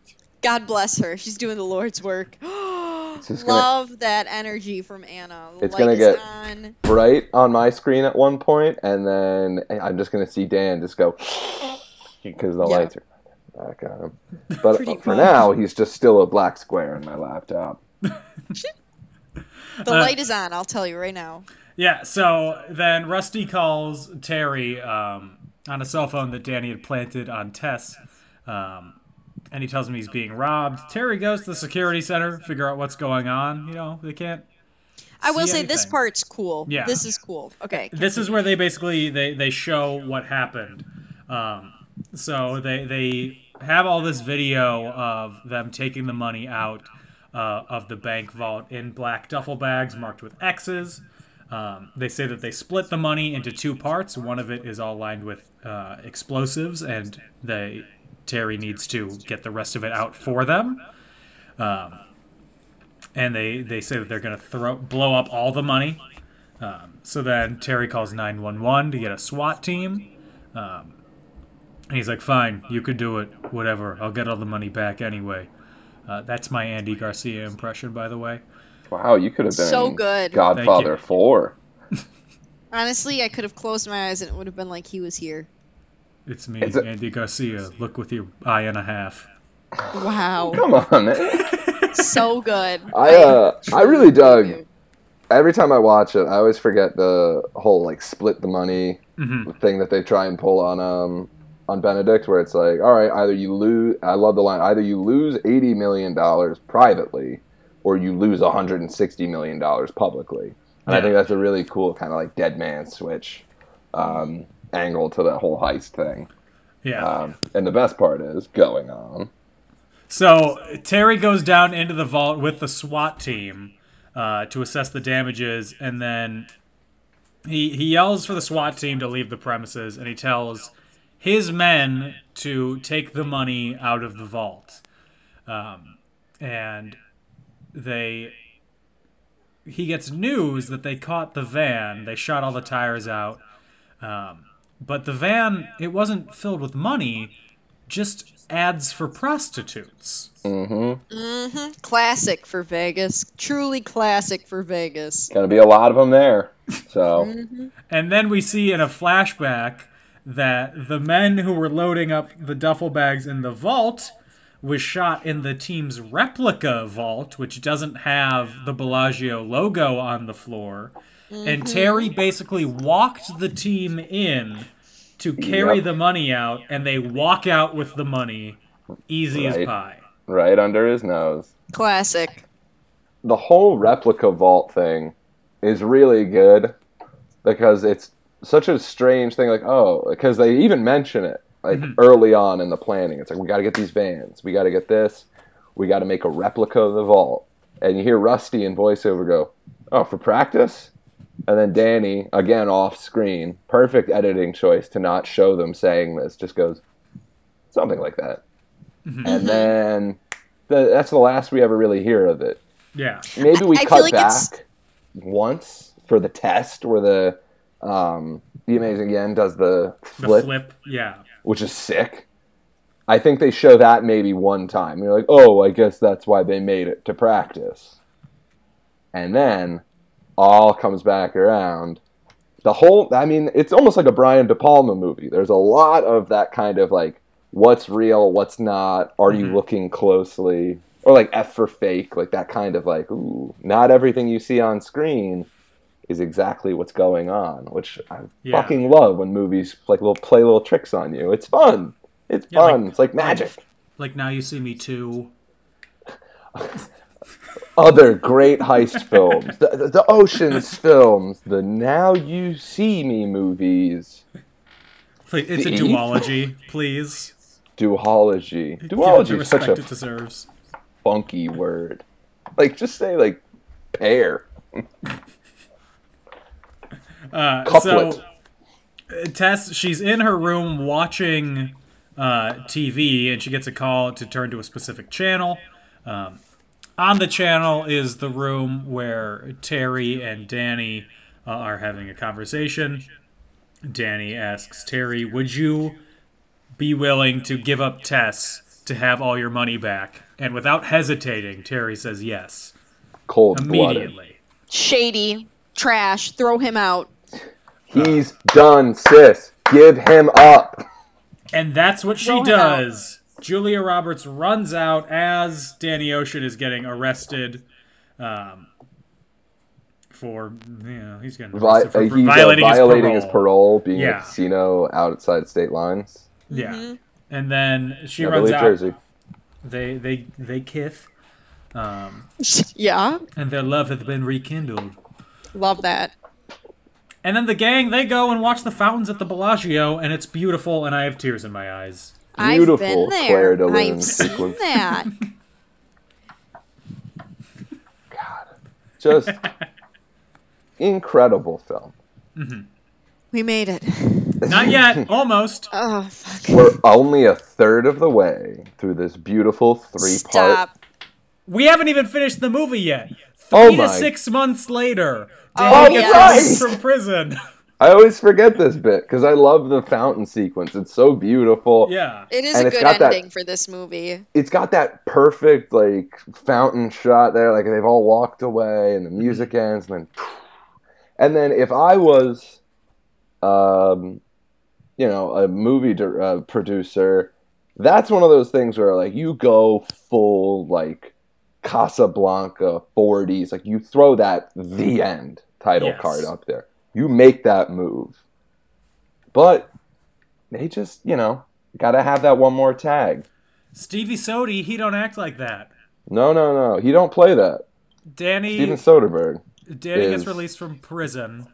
God bless her. She's doing the Lord's work. just gonna- Love that energy from Anna. The It's gonna get- on. Bright on my screen at one point, and then I'm just gonna see Dan just go because the Yeah. lights are back on him. But for much. now, he's just still a black square in my laptop. The light is on. I'll tell you right now. Yeah, so then Rusty calls Terry um, on a cell phone that Danny had planted on Tess, um, and he tells him he's being robbed. Terry goes to the security center, figure out what's going on. You know, they can't. I will say this part's cool. Yeah. This is cool. Okay. this is where they basically they, they show what happened. Um, so they they have all this video of them taking the money out uh, of the bank vault in black duffel bags marked with X's. Um, they say that they split the money into two parts. One of it is all lined with uh, explosives, and they Terry needs to get the rest of it out for them. Um, and they, they say that they're going to throw blow up all the money. Um, so then Terry calls 911 to get a SWAT team. Um, and he's like, fine, you could do it. Whatever. I'll get all the money back anyway. Uh, that's my Andy Garcia impression, by the way. Wow, you could have been So good. Godfather 4. Honestly, I could have closed my eyes and it would have been like he was here. It's me, It's a- Andy Garcia. Look with your eye and a half. Wow. Come on, man. so good. I uh, I really dug. Every time I watch it, I always forget the whole like split the money Mhm. thing that they try and pull on um on Benedict, where it's like, all right, either you lose. I love the line. Either you lose eighty million dollars privately, or you lose one hundred and sixty million dollars publicly. And I think that's a really cool kind of like dead man switch um, angle to that whole heist thing. Yeah. Um, and the best part is going on. So Terry goes down into the vault with the SWAT team uh, to assess the damages, and then he he yells for the SWAT team to leave the premises, and he tells his men to take the money out of the vault, um, and they. He gets news that they caught the van. They shot all the tires out, um, but the van it wasn't filled with money just ads for prostitutes. Mm-hmm. Mm-hmm. Classic for Vegas. Truly classic for Vegas. Gonna be a lot of them there. So mm-hmm. And then we see in a flashback that the men who were loading up the duffel bags in the vault was shot in the team's replica vault, which doesn't have the Bellagio logo on the floor. And mm-hmm. Terry basically walked the team in to carry Yep. the money out, and they walk out with the money easy as Right. pie. right under his nose. Classic. the whole replica vault thing is really good because it's such a strange thing like oh because they even mention it like mm-hmm. early on in the planning it's like we got to get these vans we got to get this we got to make a replica of the vault and you hear rusty in voiceover go oh for practice and then danny again off screen perfect editing choice to not show them saying this just goes something like that and then the, that's the last we ever really hear of it Yeah. maybe we I feel cut like it's- back once for the test where the um the amazing yen does the The flip, flip. Yeah. which is sick i think they show that maybe one time you're like oh i guess that's why they made it to practice and then all comes back around. The whole i mean it's almost like a brian de palma movie. There's a lot of that kind of like what's real what's not are you mm-hmm. looking closely or like f for fake like that kind of like ooh not everything you see on screen is exactly what's going on which i Yeah. fucking love when movies like will play little tricks on you. It's fun. It's Yeah, like- fun. It's like magic. Like now you see me too. other great heist films, the, the, the Ocean's films, the Now You See Me movies, Please, it's a Steve? duology, please. duology. The Duology is such a it deserves. funky word. Like, just say like pair. Uh, Couplet. so, uh, Tess, she's in her room watching uh, TV, and she gets a call to turn to a specific channel. Um, on the channel is the room where Terry and Danny uh, are having a conversation. Danny asks Terry, "Would you be willing to give up Tess to have all your money back?" And without hesitating, Terry says yes Cold blooded. immediately. Shady. Trash. Throw him out. He's done, sis. Give him up. And that's what she Throw out. does. Julia Roberts runs out as Danny Ocean is getting arrested um, for, you know, he's getting Vi- for, for he's uh, violating, violating his his parole. parole, being Yeah. at a casino outside state lines. Yeah. And then she I runs believe out. Jersey. They, they, they kiss. Um, Yeah. and their love hath been rekindled. Love that. And then the gang they go and watch the fountains at the Bellagio, and it's beautiful, and I have tears in my eyes. I've Beautiful been Claire there. de Lune I've seen sequence. that. Just incredible film. Mm-hmm. we made it. Not yet, almost. Oh fuck. We're only a third of the way through this beautiful three part. Stop. We haven't even finished the movie yet. Oh three Oh to my- six months later, Oh, Danny gets yes. released from prison. I always forget this bit because I love the fountain sequence. It's so beautiful. yeah. It is And a good got that- ending for this movie. It's got that perfect like fountain shot there, like they've all walked away and the music ends, and then, and then if I was, um, you know, a movie dir- uh, producer, that's one of those things where like you go full like Casablanca 40s, like you throw that the end title Yes. card up there. You make that move. But they just, you know, got to have that one more tag. Stevie Sodi, he don't act like that. No, no, no. He don't play that. Danny Steven Soderbergh. Danny gets released from prison.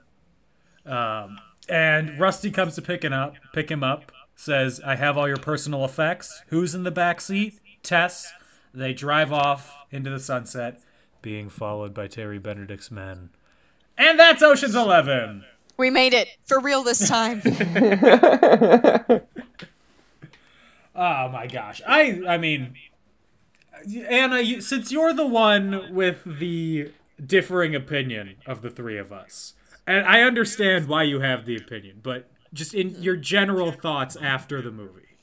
Um, and Rusty comes to pick him up, pick him up, says, I have all your personal effects. Who's in the back seat? Tess. They drive off into the sunset, being followed by Terry Benedict's men. And that's Ocean's Eleven. We made it for real this time. Oh my gosh. I I mean Anna, you, since you're the one with the differing opinion of the three of us. And I understand why you have the opinion, but just in your general thoughts after the movie.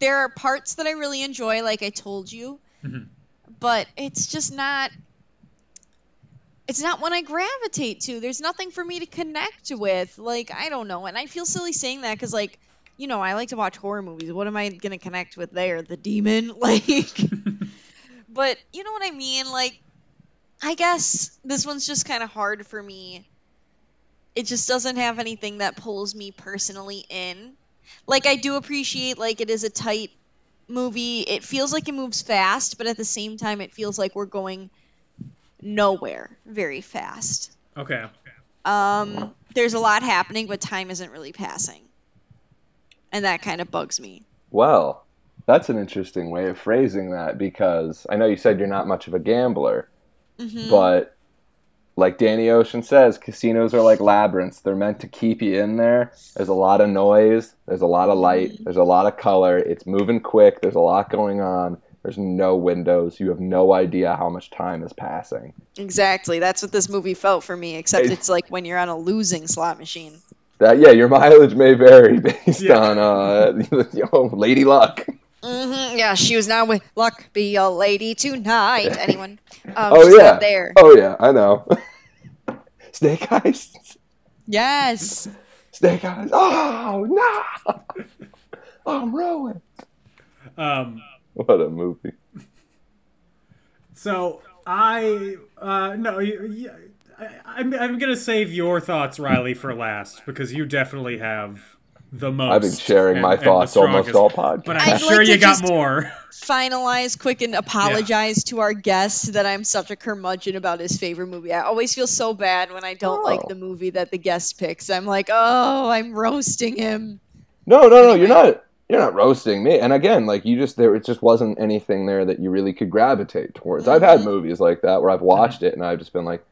there are parts that I really enjoy, like I told you, mm-hmm. but it's just not. It's not one I gravitate to. There's nothing for me to connect with. Like I don't know, and I feel silly saying that because, like, you know, I like to watch horror movies. What am I gonna connect with there? The demon, like. but you know what I mean. Like, I guess this one's just kind of hard for me. It just doesn't have anything that pulls me personally in like I do appreciate like it is a tight movie. It feels like it moves fast, but at the same time it feels like we're going nowhere very fast. Okay. Um there's a lot happening, but time isn't really passing. And that kind of bugs me. Well, that's an interesting way of phrasing that because I know you said you're not much of a gambler, Mhm. but like Danny Ocean says, casinos are like labyrinths. They're meant to keep you in there. There's a lot of noise, there's a lot of light, there's a lot of color. It's moving quick, there's a lot going on. There's no windows. You have no idea how much time is passing. Exactly. That's what this movie felt for me, except It's- it's like when you're on a losing slot machine. That yeah, your mileage may vary based Yeah. on uh, you know, Lady Luck. hmm Yeah, she was now with luck be a lady tonight. Anyone? Um, oh yeah, there. oh yeah, I know. Snake Eyes. Yes. Snake Eyes. Oh no! I'm ruined. Um What a movie. so I uh no, you, you, I, I'm I'm going to save your thoughts Riley for last because you definitely have the most. I've been sharing and- my and thoughts almost all podcast. But I'm I'd sure like you to got just- more. finalize quick and apologize to our guest that I'm such a curmudgeon about his favorite movie. I always feel so bad when I don't like Oh. the movie that the guest picks. I'm like, oh, I'm roasting him. No, no, no. You're not. You're not roasting me. And again, like you just there, it just wasn't anything there that you really could gravitate towards. I've had mm-hmm. movies like that where I've watched it and I've just been like,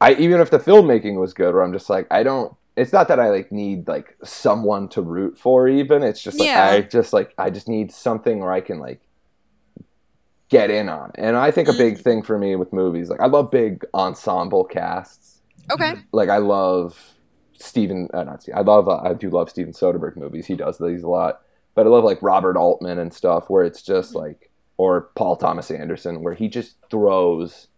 I even if the filmmaking was good, where I'm just like, I don't. It's not that I like need like someone to root for. Even it's just like Yeah. I just like I just need something where I can like get in on. it. And I think a big mm. thing for me with movies, like I love big ensemble casts Okay. like I love Steven, uh, not Steven, I love, uh, I do love Steven Soderbergh movies. He does these a lot, but I love like Robert Altman and stuff where it's just like, or Paul Thomas Anderson, where he just throws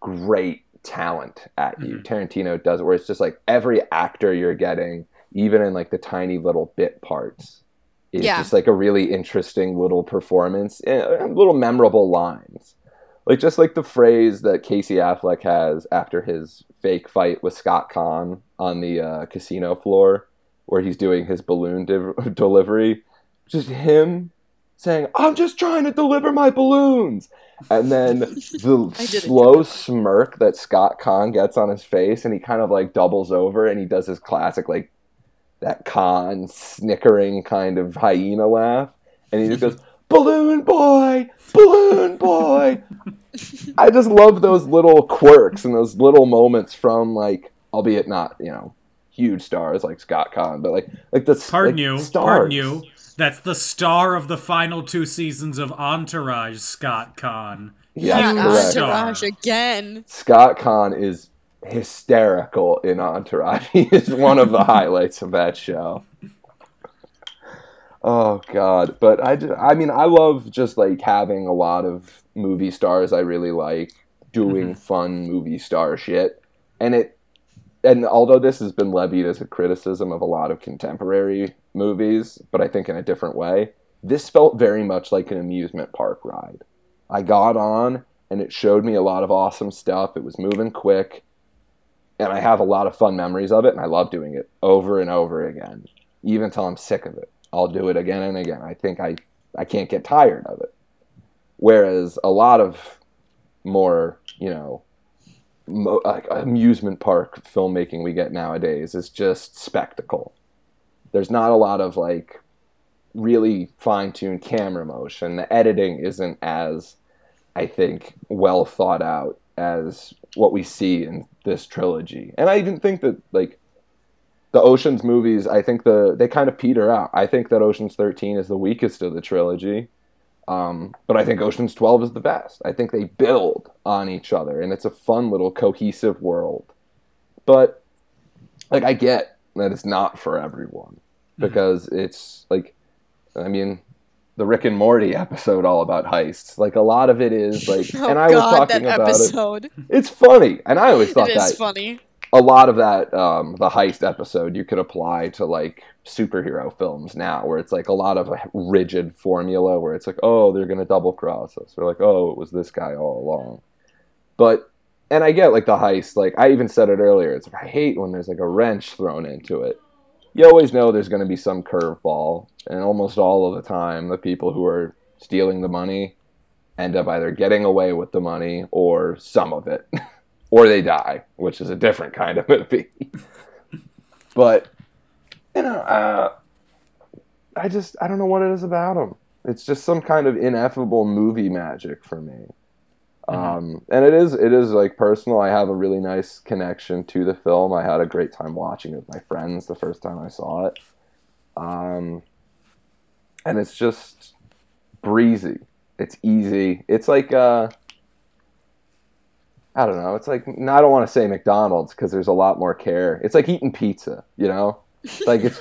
great talent at you. Tarantino does it, where it's just like every actor you're getting, even in like the tiny little bit parts, is Yeah. just like a really interesting little performance, and little memorable lines like just like the phrase that Casey Affleck has after his fake fight with Scott Caan on the uh, casino floor, where he's doing his balloon div- delivery, just him saying, "I'm just trying to deliver my balloons." And then the slow smirk that Scott Caan gets on his face, and he kind of like doubles over and he does his classic like that Caan snickering kind of hyena laugh, and he just goes, "Balloon boy, balloon boy." I just love those little quirks and those little moments from like, albeit not you know huge stars like Scott Caan, but like like the Pardon like, you. stars. Pardon you. That's the star of the final two seasons of Entourage, Scott Caan. Yeah, Entourage again. Scott Caan is hysterical in Entourage. He is one of the highlights of that show. Oh God! But I, just, I mean, I love just like having a lot of movie stars I really like doing mm-hmm. fun movie star shit, and it. And although this has been levied as a criticism of a lot of contemporary movies, but I think in a different way, this felt very much like an amusement park ride. I got on and it showed me a lot of awesome stuff. It was moving quick, and I have a lot of fun memories of it, and I love doing it over and over again, even until I'm sick of it. I'll do it again and again. I think I I can't get tired of it. Whereas a lot of more, you know, mo- like amusement park filmmaking we get nowadays is just spectacle. There's not a lot of like really fine-tuned camera motion. The editing isn't as I think well thought out as what we see in this trilogy. And I even think that like the Ocean's movies, I think the they kind of peter out. I think that Ocean's 13 is the weakest of the trilogy. Um, but I think Ocean's 12 is the best. I think they build on each other and it's a fun little cohesive world. But like I get that it's not for everyone because it's like I mean the Rick and Morty episode all about heists. Like a lot of it is like Oh and I was God, talking that about it. episode. It's funny. And I always thought It is that funny. A lot of that um, the heist episode you could apply to like superhero films now where it's like a lot of a rigid formula where it's like oh they're gonna double cross us. Or like oh it was this guy all along. But and i get like the heist. Like i even said it earlier. It's like i hate when there's like a wrench thrown into it. You always know there's going to be some curveball and almost all of the time the people who are stealing the money end up either getting away with the money or some of it or they die, which is a different kind of movie. but you know, uh, I just I don't know what it is about them. It's just some kind of ineffable movie magic for me. Um, and it is it is like personal. I have a really nice connection to the film. I had a great time watching it with my friends the first time I saw it. Um, and it's just breezy. It's easy. It's like uh, I don't know. It's like no, I don't want to say McDonald's because there's a lot more care. It's like eating pizza, you know. Like it's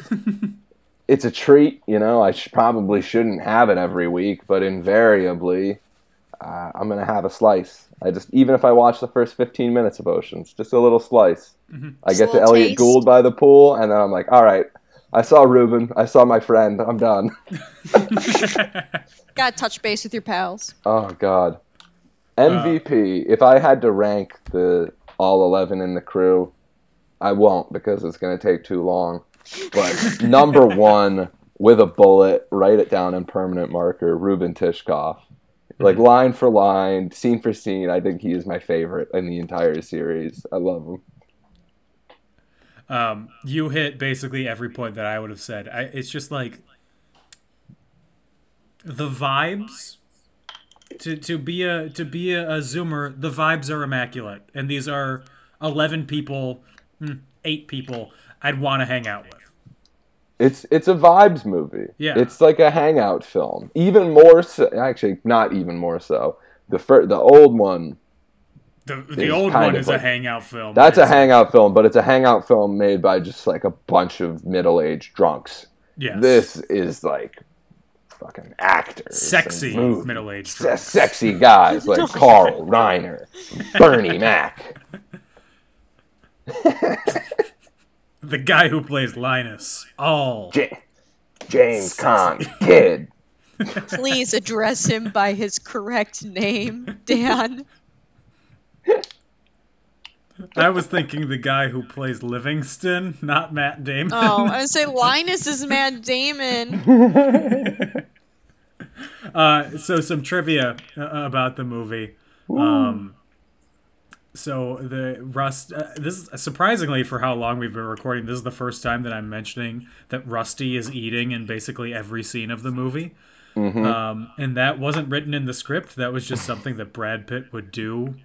it's a treat, you know. I sh- probably shouldn't have it every week, but invariably, uh, I'm gonna have a slice. I just even if I watch the first 15 minutes of Oceans, just a little slice. I get to little Elliott taste. Gould by the pool, and then I'm like, all right. I saw Ruben. I saw my friend. I'm done. Gotta touch base with your pals. Oh God. MVP. if I had to rank the all eleven in the crew, I won't because it's gonna take too long. But number one with a bullet, write it down in permanent marker, Ruben Tishkoff. Like line for line, scene for scene, I think he is my favorite in the entire series. I love him. Um, you hit basically every point that I would have said. I, it's just like the vibes. To, to be a to be a, a zoomer, the vibes are immaculate, and these are eleven people, hmm, eight people I'd want to hang out with. It's it's a vibes movie. Yeah. It's like a hangout film. Even more so, actually, not even more so. The fir- the old one The the old one is a hangout film. That's a hangout film, but it's a hangout film made by just like a bunch of middle-aged drunks. Yes. This is like fucking actors, sexy middle-aged se- sexy guys like Carl Reiner, Bernie Mac. The guy who plays Linus. All J- James Caan, kid. Please address him by his correct name, Dan. I was thinking the guy who plays Livingston, not Matt Damon. Oh, I would say Linus is Matt Damon. Uh, so some trivia uh, about the movie. Um, so the Rust. Uh, this is surprisingly for how long we've been recording. This is the first time that I'm mentioning that Rusty is eating in basically every scene of the movie. Um, and that wasn't written in the script. That was just something that Brad Pitt would do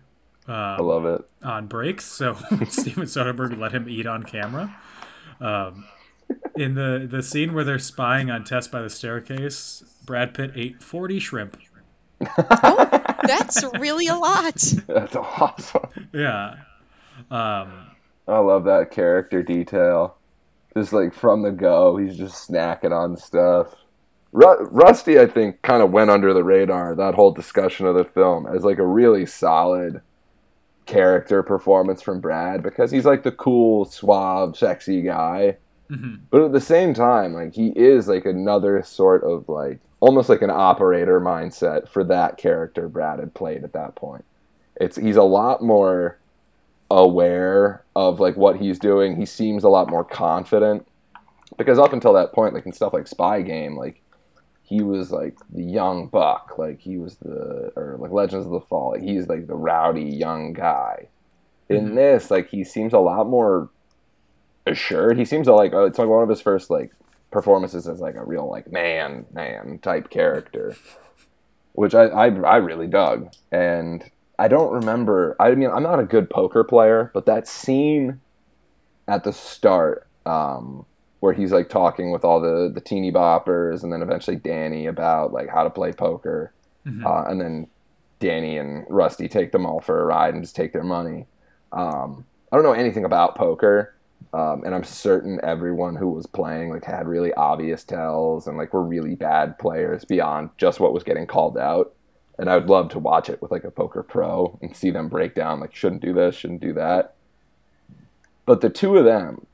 I love it. on breaks. So Steven Soderbergh let him eat on camera. Um, in the the scene where they're spying on Tess by the staircase, Brad Pitt ate 40 shrimp. That's really a lot. That's awesome. Yeah. Um, I love that character detail. Just like from the go, he's just snacking on stuff. Ru- Rusty, I think, kind of went under the radar that whole discussion of the film as like a really solid character performance from Brad because he's like the cool, suave, sexy guy. Mm-hmm. But at the same time, like he is like another sort of like almost like an operator mindset for that character Brad had played at that point. It's he's a lot more aware of like what he's doing. He seems a lot more confident because up until that point, like in stuff like Spy Game, like he was like the young buck, like he was the or like Legends of the Fall, like he's like the rowdy young guy. In mm-hmm. this, like he seems a lot more assured. He seems to like oh, it's like one of his first like performances as like a real like man man type character, which I I, I really dug. And I don't remember. I mean, I'm not a good poker player, but that scene at the start um, where he's like talking with all the the teeny boppers, and then eventually Danny about like how to play poker, uh, and then Danny and Rusty take them all for a ride and just take their money. Um, I don't know anything about poker, um, and I'm certain everyone who was playing like had really obvious tells and like were really bad players beyond just what was getting called out. And I would love to watch it with like a poker pro and see them break down like shouldn't do this, shouldn't do that. But the two of them,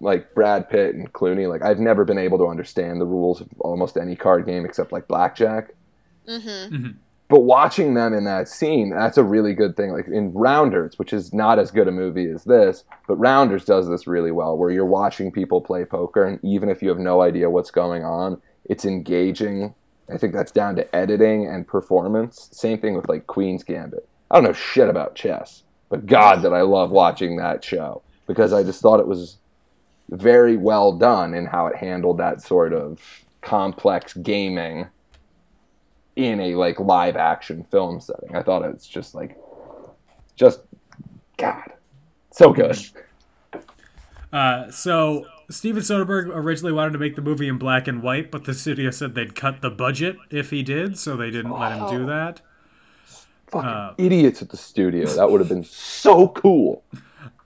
like Brad Pitt and Clooney, like I've never been able to understand the rules of almost any card game except like blackjack. But watching them in that scene, that's a really good thing. Like in Rounders, which is not as good a movie as this, but Rounders does this really well, where you're watching people play poker, and even if you have no idea what's going on, it's engaging. I think that's down to editing and performance. Same thing with like Queen's Gambit. I don't know shit about chess, but God, that I love watching that show because I just thought it was very well done in how it handled that sort of complex gaming in a like live action film setting. I thought it's just like just God. So good. uh, so Steven Soderbergh originally wanted to make the movie in black and white, but the studio said they'd cut the budget if he did, so they didn't let him do that. Fucking idiots at the studio. That would have been so cool.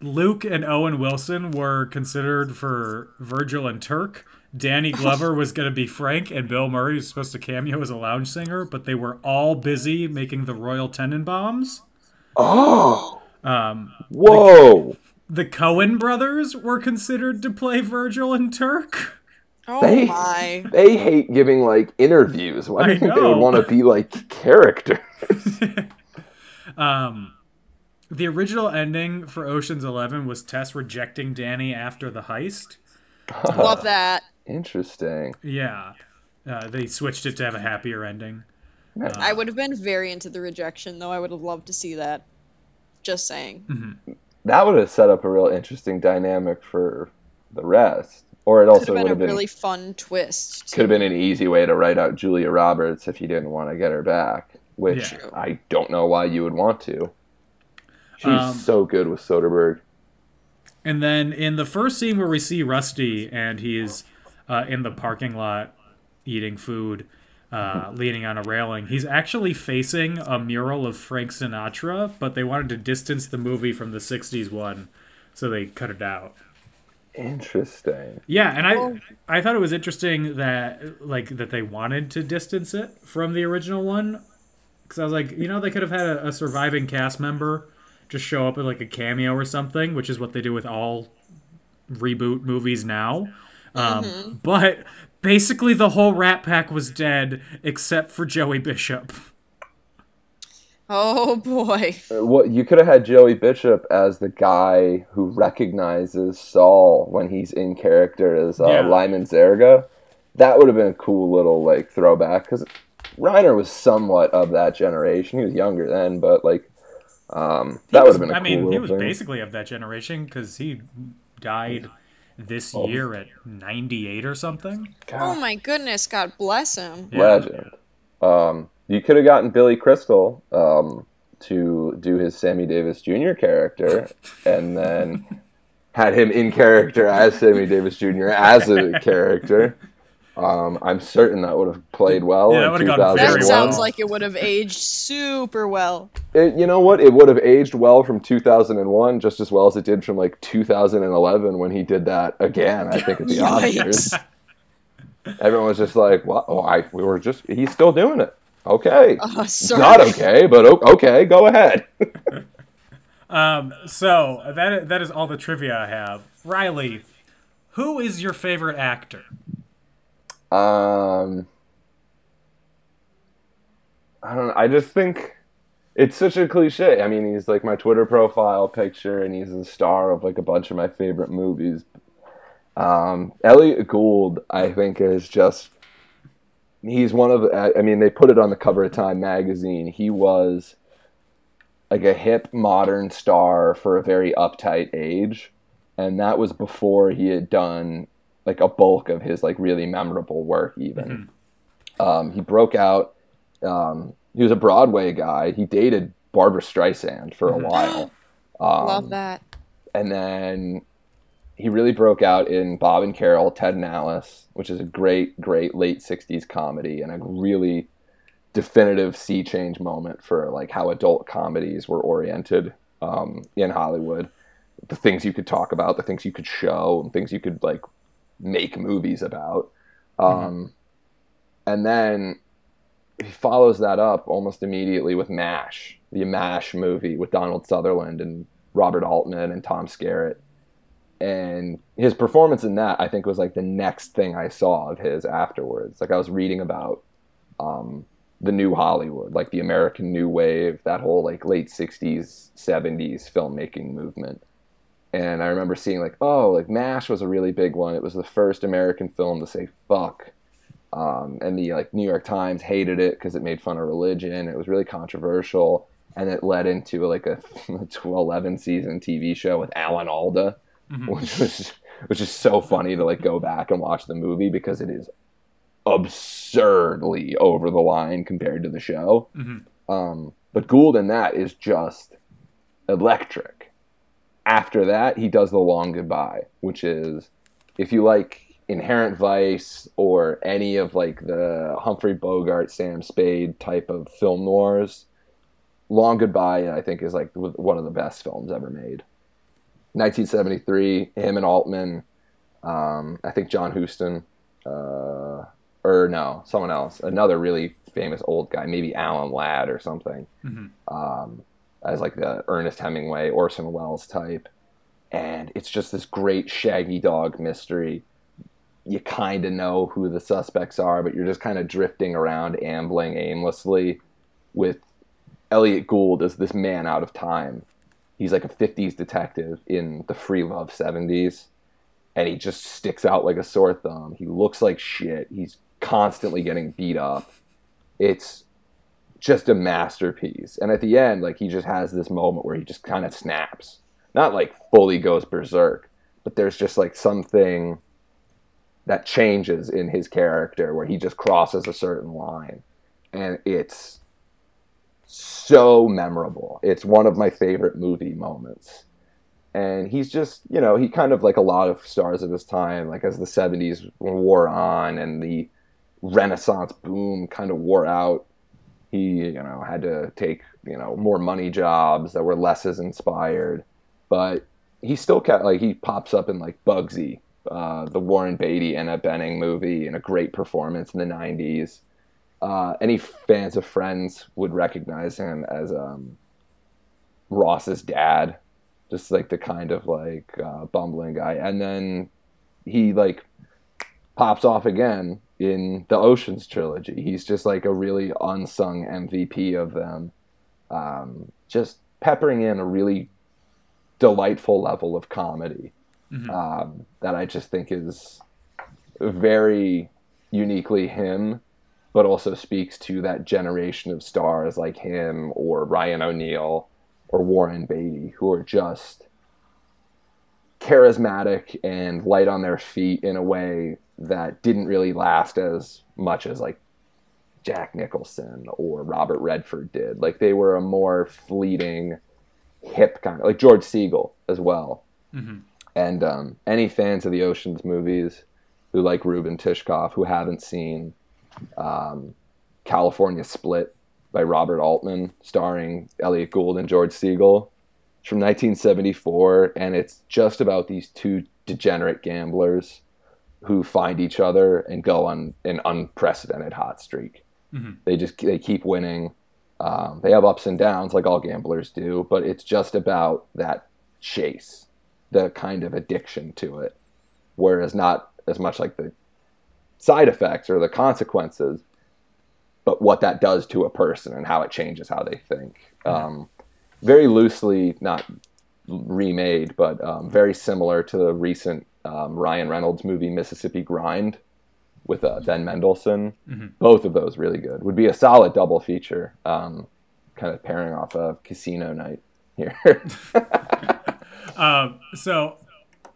Luke and Owen Wilson were considered for Virgil and Turk. Danny Glover was going to be Frank, and Bill Murray was supposed to cameo as a lounge singer, but they were all busy making the Royal Tenenbaums. Oh. Um, Whoa. the Coen brothers were considered to play Virgil and Turk. Oh They- my. They hate giving like interviews. Why do I you think they would want to be like character? Um, the original ending for Ocean's Eleven was Tess rejecting Danny after the heist. Love that. Interesting. Yeah, uh, they switched it to have a happier ending. I would have been very into the rejection, though. I would have loved to see that. Just saying. That would have set up a real interesting dynamic for the rest. Or it Could also have been would a been really fun twist. could have been an easy way to write out Julia Roberts if you didn't want to get her back, which Yeah. I don't know why you would want to. She's Um, so good with Soderbergh. And then in the first scene where we see Rusty and he's uh, in the parking lot eating food, uh, leaning on a railing, he's actually facing a mural of Frank Sinatra, but they wanted to distance the movie from the 60s one, so they cut it out. Interesting. Yeah, and I I thought it was interesting that like that they wanted to distance it from the original one because I was like, you know, they could have had a, a surviving cast member just show up with like a cameo or something, which is what they do with all reboot movies now. Um, But basically, the whole Rat Pack was dead except for Joey Bishop. Oh boy. Uh, What you could have had Joey Bishop as the guy who recognizes Saul when he's in character as uh, Yeah. Lyman Zerga. That would have been a cool little like throwback because Reiner was somewhat of that generation. He was younger then, but like um, that would have been. a I mean, cool he was thing. basically of that generation because he died this Oh. year at 98 or something. Oh my goodness, God bless him. Yeah. legend. Um, you could have gotten Billy Crystal um, to do his Sammy Davis Jr. character, and then had him in character as Sammy Davis Jr. as a character. Um, I'm certain that would have played well. Yeah, that would have gone very That 2001. well. sounds like it would have aged super well. It, you know what? It would have aged well from 2001, just as well as it did from like 2011 when he did that again. I think at the Yikes. Oscars. Everyone was just like, "What? Oh, I we were just he's still doing it. Okay, Uh, It's sorry. not okay, but okay, go ahead." Um, so that that is all the trivia I have. Riley, who is your favorite actor? Um, I don't know. I just think it's such a cliche. I mean, he's like my Twitter profile picture, and he's the star of like a bunch of my favorite movies. Um, Elliott Gould, I think, is just he's one of. I mean, they put it on the cover of Time magazine. He was like a hip modern star for a very uptight age, and that was before he had done like a bulk of his like really memorable work even. Um, he broke out um, he was a broadway guy. He dated barbara streisand for a while. Um, Love that. and then he really broke out in bob and carol ted and alice which is a great great late 60s comedy and a really definitive sea change moment for like how adult comedies were oriented um, in hollywood. The things you could talk about the things you could show and things you could like make movies about. Um, and then he follows that up almost immediately with mash the mash movie with donald sutherland and robert altman and tom skerritt. And his performance in that i think was like the next thing i saw of his afterwards. Like i was reading about um, the new hollywood like the american new wave that whole like late 60s 70s filmmaking movement and i remember seeing like oh like mash was a really big one. It was the first american film to say fuck. Um, and the like new york times hated it because it made fun of religion. It was really controversial. And it led into like a 11 season tv show with alan alda which was which is so funny to like go back and watch the movie because it is absurdly over the line compared to the show. Um, but Gould in that is just electric. After that, he does the long goodbye, which is if you like Inherent Vice or any of like the Humphrey Bogart, Sam Spade type of film noirs, Long Goodbye I think is like one of the best films ever made. 1973, him and Altman, um, I think John Huston, uh, or no, someone else, another really famous old guy, maybe Alan Ladd or something, um, as like the Ernest Hemingway, Orson Welles type. And it's just this great shaggy dog mystery. You kind of know who the suspects are, but you're just kind of drifting around, ambling aimlessly with Elliott Gould as this man out of time. He's like a 50s detective in the free love 70s and he just sticks out like a sore thumb. He looks like shit. He's constantly getting beat up. It's just a masterpiece. And at the end, like he just has this moment where he just kind of snaps. Not like fully goes berserk, but there's just like something that changes in his character where he just crosses a certain line. And it's so memorable. It's one of my favorite movie moments and he's just you know he kind of like a lot of stars of his time like as the 70s wore on and the renaissance boom kind of wore out he you know had to take you know more money jobs that were less as inspired. But he still kept like he pops up in like bugsy uh, the warren beatty Annette Bening movie and a great performance in the 90s uh, any fans of friends would recognize him as um, ross's dad. Just like the kind of like uh, bumbling guy. And then he like pops off again in the oceans trilogy. He's just like a really unsung mvp of them. Um, just peppering in a really delightful level of comedy um, that i just think is very uniquely him but also speaks to that generation of stars like him or Ryan O'Neal or Warren Beatty who are just charismatic and light on their feet in a way that didn't really last as much as like Jack Nicholson or Robert Redford did. Like they were a more fleeting, hip kind of like George Segal as well. Mhm. And um, any fans of the Ocean's movies who like Reuben Tishkoff who haven't seen um, California Split by Robert Altman, starring Elliott Gould and George Segal. It's from 1974, and it's just about these two degenerate gamblers who find each other and go on an unprecedented hot streak. Mhm. They just they keep winning. Um, they have ups and downs like all gamblers do, but it's just about that chase, the kind of addiction to it. Whereas not as much like the side effects or the consequences, but what that does to a person and how it changes how they think. Um, very loosely, not remade, but um, very similar to the recent um, Ryan Reynolds movie Mississippi Grind with uh, Ben Mendelsohn. Both of those really good. Would be a solid double feature, um, kind of pairing off a Casino Night here. Um, so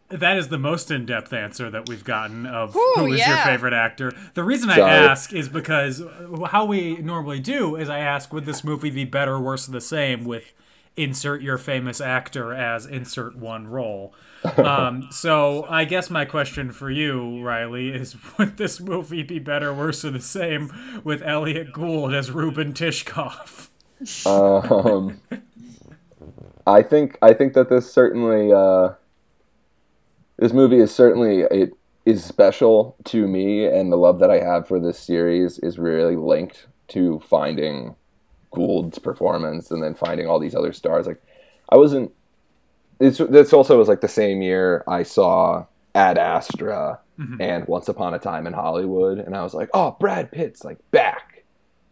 that is the most in-depth answer that we've gotten of Ooh, who is your favorite actor. The reason I Sorry. ask is because how we normally do is I ask, would this movie be better, worse, or the same with insert your famous actor as insert one role. Um, so I guess my question for you, Riley, is would this movie be better, worse, or the same with Elliott Gould as Reuben Tishkoff? um, I think I think that this certainly uh, this movie is certainly it is special to me, and the love that I have for this series is really linked to finding Gould's performance and then finding all these other stars. Like I wasn't. It's this also was like the same year I saw Ad Astra and Once Upon a Time in Hollywood, and I was like, oh, Brad Pitt's like back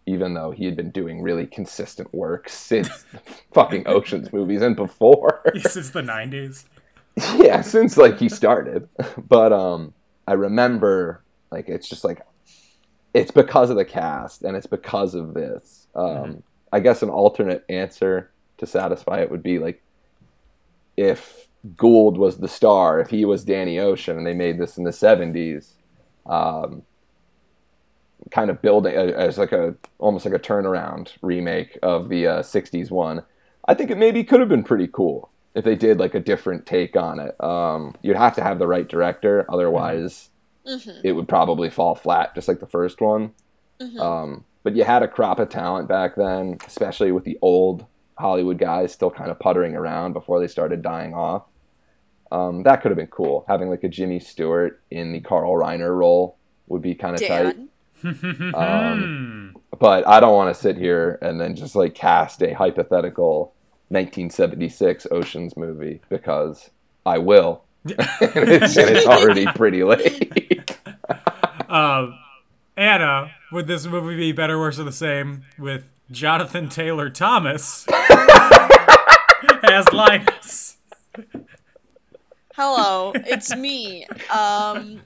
even though he had been doing really consistent work since the fucking Ocean's movies and before. Since the '90s. yeah, since like he started. But um I remember like it's just like it's because of the cast and it's because of this. Um I guess an alternate answer to satisfy it would be like if Gould was the star, if he was Danny Ocean and they made this in the 70s, um, kind of building as like a almost like a turnaround remake of the uh, 60s one i think it maybe could have been pretty cool if they did like a different take on it. Um, you'd have to have the right director otherwise it would probably fall flat just like the first one. Um, but you had a crop of talent back then especially with the old hollywood guys still kind of puttering around before they started dying off um, that could have been cool having like a jimmy stewart in the carl reiner role would be kind of tight um, but I don't want to sit here and then just like cast a hypothetical 1976 Ocean's movie because I will. and, it's, and it's already pretty late. Um, Anna, would this movie be better, worse, or the same with Jonathan Taylor Thomas as Linus? Hello, it's me. Um,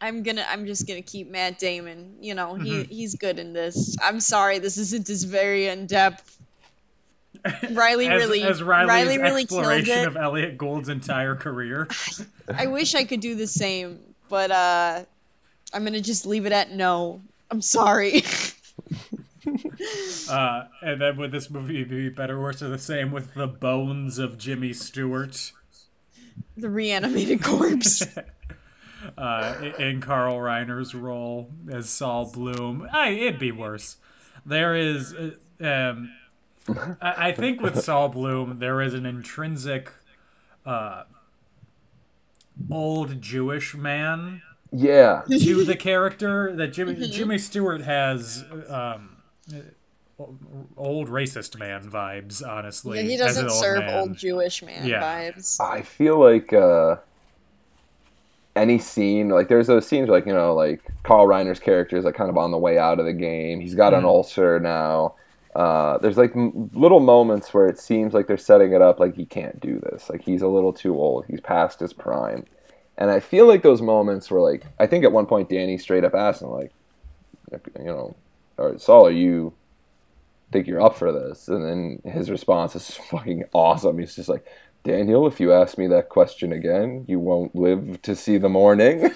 I'm gonna. I'm just gonna keep Matt Damon. You know, he Mm-hmm. he's good in this. I'm sorry, this isn't as very in depth. Riley As, really, as Riley's Riley really killed exploration it. of Elliott Gould's entire career. I wish I could do the same, but uh, I'm gonna just leave it at no. I'm sorry. Uh, and then would this movie be better, or worse, or the same with the bones of Jimmy Stewart the reanimated corpse. uh, in Carl Reiner's role as Saul Bloom? I, it'd be worse. There is, uh, um, I, I think with Saul Bloom, there is an intrinsic uh, old Jewish man yeah. to the character that Jimmy Jimmy Stewart has um, old racist man vibes. Honestly, he doesn't serve man. old Jewish man Yeah. vibes. I feel like uh, any scene, like there's those scenes like, you know, like Carl Reiner's character is like kind of on the way out of the game. He's got an ulcer now. Uh, there's like m- little moments where it seems like they're setting it up like he can't do this. Like he's a little too old. He's past his prime. And I feel like those moments were like, I think at one point Danny straight up asked him, like, you know, or Saul, are you think you're up for this? And then his response is fucking awesome. He's just like, Daniel, if you ask me that question again, you won't live to see the morning.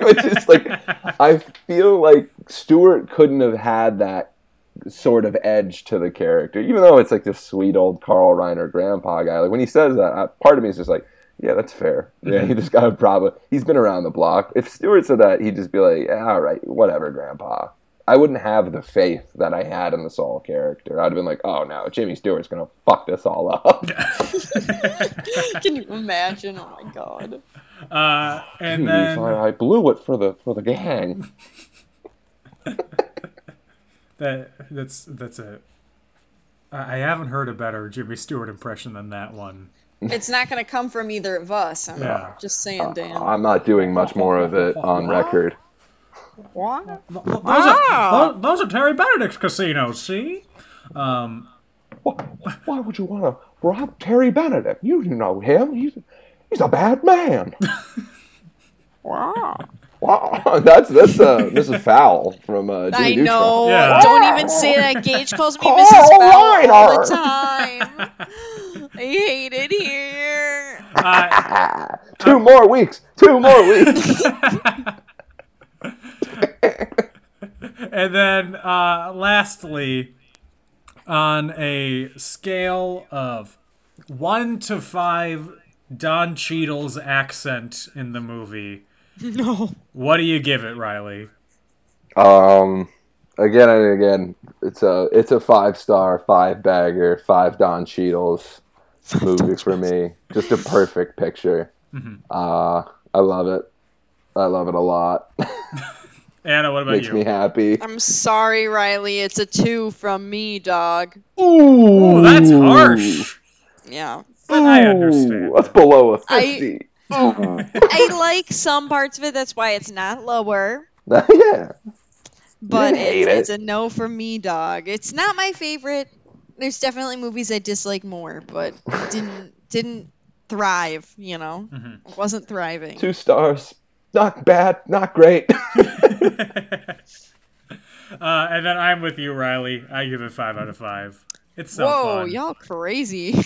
Which is like, I feel like Stewart couldn't have had that sort of edge to the character, even though it's like this sweet old Carl Reiner grandpa guy. Like when he says that, uh, part of me is just like, yeah, that's fair. Yeah, he just got a problem. He's been around the block. If Stewart said that, he'd just be like, yeah, all right, whatever, grandpa. I wouldn't have the faith that I had in the Saul character. I'd have been like, oh no, Jimmy Stewart's gonna fuck this all up. Can you imagine? Oh my god. Uh, and Jeez, then I, I blew it for the for the gang. that that's that's it. I haven't heard a better Jimmy Stewart impression than that one. It's not gonna come from either of us. I'm Yeah. just saying, Dan. I'm not doing much more of it on record. what? Th- Those, are, those, those are Terry Benedict's casinos. See. Um, Why, why would you want to rob Terry Benedict? You know him. He's he's a bad man. Wow. Wow, that's that's uh, Mrs. Fowl from uh, I Jimmy know. Yeah. Don't even say that. Gage calls me Carl Mrs. Fowl all the time. I hate it here. uh, Two more weeks. Two more weeks. and then, uh, lastly, on a scale of one to five, Don Cheadle's accent in the movie. No. What do you give it, Riley? um, again and again, it's a it's a five star, five bagger, five Don Cheadles movie for me. Just a perfect picture. Uh, I love it. I love it a lot. Anna, what about Makes you? me happy. I'm sorry, Riley. It's a two from me, dog. Ooh, that's harsh. Yeah. But I understand. Ooh, That's below a fifty. I like some parts of it. That's why it's not lower. yeah. But it's, it. it's a no for me, dog. It's not my favorite. There's definitely movies I dislike more, but didn't didn't thrive. You know, Mm-hmm. Wasn't thriving. Two stars. Not bad. Not great. Uh, and then I'm with you, Riley. I give it five out of five. It's so Whoa, fun. y'all crazy.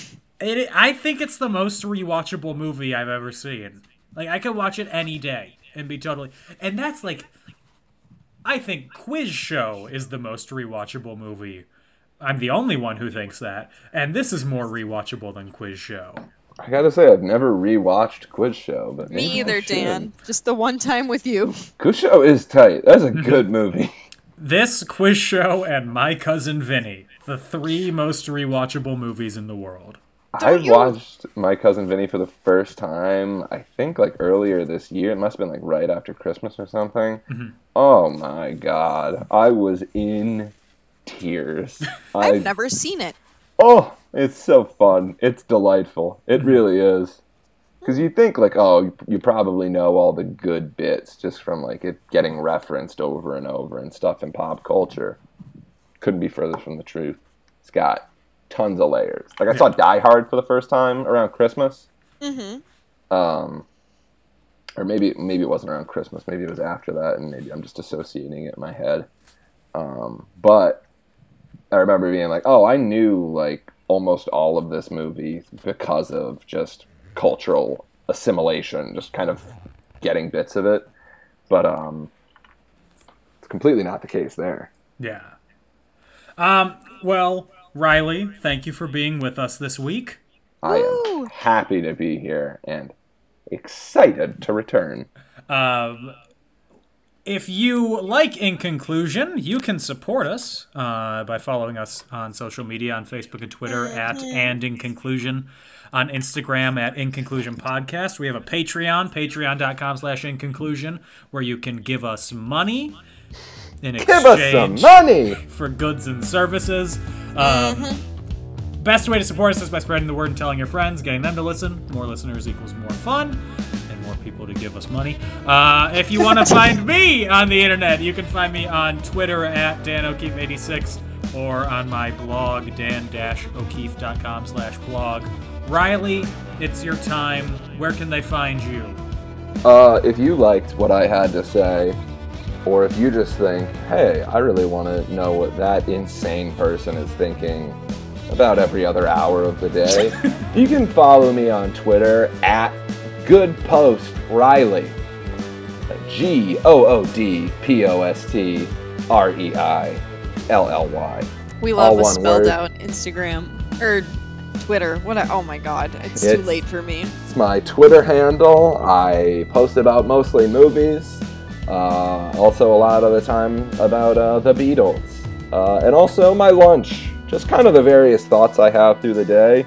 It, I think it's the most rewatchable movie I've ever seen. Like I could watch it any day and be totally. And that's like, I think Quiz Show is the most rewatchable movie. I'm the only one who thinks that, and this is more rewatchable than Quiz Show. I gotta say, I've never rewatched Quiz Show, but me either. Dan. Just the one time with you. Quiz Show is tight. That's a good movie. This Quiz Show and My Cousin Vinny, the three most rewatchable movies in the world. I you- watched My Cousin Vinny for the first time, I think like earlier this year. It must have been like right after Christmas or something. Mm-hmm. Oh my god. I was in tears. I, I've never seen it. Oh, it's so fun. It's delightful. Mm-hmm. It really is. Because you think, like, oh, you- you probably know all the good bits just from, like, it getting referenced over and over and stuff in pop culture. Couldn't be further from the truth. It's got tons of layers. Like, I saw Die Hard for the first time around Christmas. Mm-hmm. Um, or maybe maybe it wasn't around Christmas. Maybe it was after that, and maybe I'm just associating it in my head. Um, but I remember being like, "Oh, I knew like almost all of this movie because of just cultural assimilation, just kind of getting bits of it." But um, it's completely not the case there. Yeah. Um. Well, Riley, thank you for being with us this week. I Woo! am happy to be here and excited to return. Um, if you like In Conclusion, you can support us uh, by following us on social media on Facebook and Twitter at And In Conclusion, on Instagram at In Conclusion Podcast. We have a Patreon, patreon.com slash In Conclusion, where you can give us money in Give us some money. for goods and services. Um, Best way to support us is by spreading the word and telling your friends, getting them to listen. More listeners equals more fun, and more people to give us money. Uh, if you want to find me on the internet, you can find me on Twitter at Dan O'Keefe86 or on my blog, dan-o'keefe.com slash blog. Riley, it's your time. Where can they find you? Uh, if you liked what I had to say, or if you just think, hey, I really want to know what that insane person is thinking about every other hour of the day, you can follow me on Twitter at GoodPostReilly. G O O D P O S T R E I L L Y. We All love a spelled word. out Instagram or Twitter. What? A, oh my God, it's, too late for me. It's my Twitter handle. I post about mostly movies. Uh, also, a lot of the time about uh, the Beatles. Uh, and also my lunch. Just kind of the various thoughts I have through the day.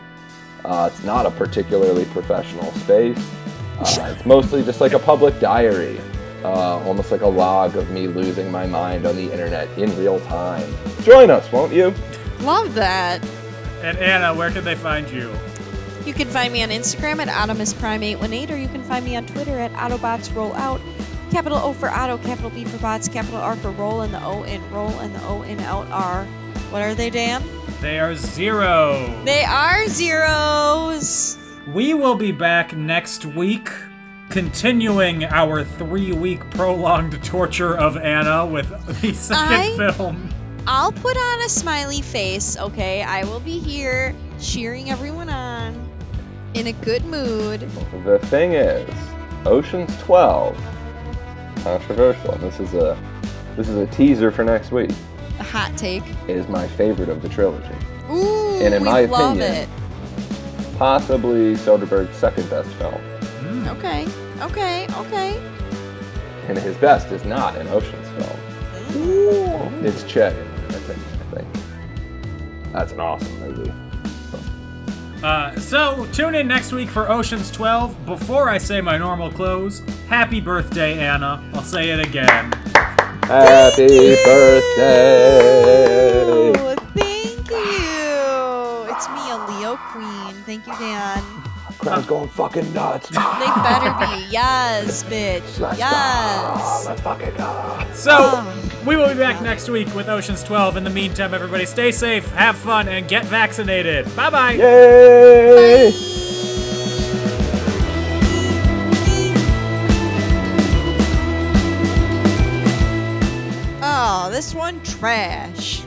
Uh, it's not a particularly professional space. Uh, it's mostly just like a public diary. Uh, almost like a log of me losing my mind on the internet in real time. Join us, won't you? Love that. And Anna, where can they find you? You can find me on Instagram at AutomusPrime818, or you can find me on Twitter at AutobotsRollout. Capital O for Auto, capital B for Bots, capital R for Roll, and the O in Roll, and the O in Out are. What are they, Dan? They are zero. They are zeros. We will be back next week, continuing our three week prolonged torture of Anna with the second I- film. I'll put on a smiley face, okay? I will be here cheering everyone on in a good mood. The thing is, Ocean's 12, controversial. and This is a this is a teaser for next week. A hot take. Is my favorite of the trilogy, Ooh, And in we my love opinion- it. possibly Soderbergh's second best film, hmm, Okay, okay, okay. and his best is not an Ocean's film. Ooh. It's Che. I think. I think. That's an awesome movie. Uh, so, tune in next week for Ocean's 12. Before I say my normal close, happy birthday, Anna. I'll say it again. Happy birthday! Oh, thank you. It's me, a Leo Queen. Thank you, Dan. Crowd's going fucking nuts. They better be. Yes, bitch. Let's Yes. go. Let's fucking go. So, we will be back next week with Ocean's 12. In the meantime, everybody stay safe, have fun, and get vaccinated. Bye bye. Yay! Oh, this one trash.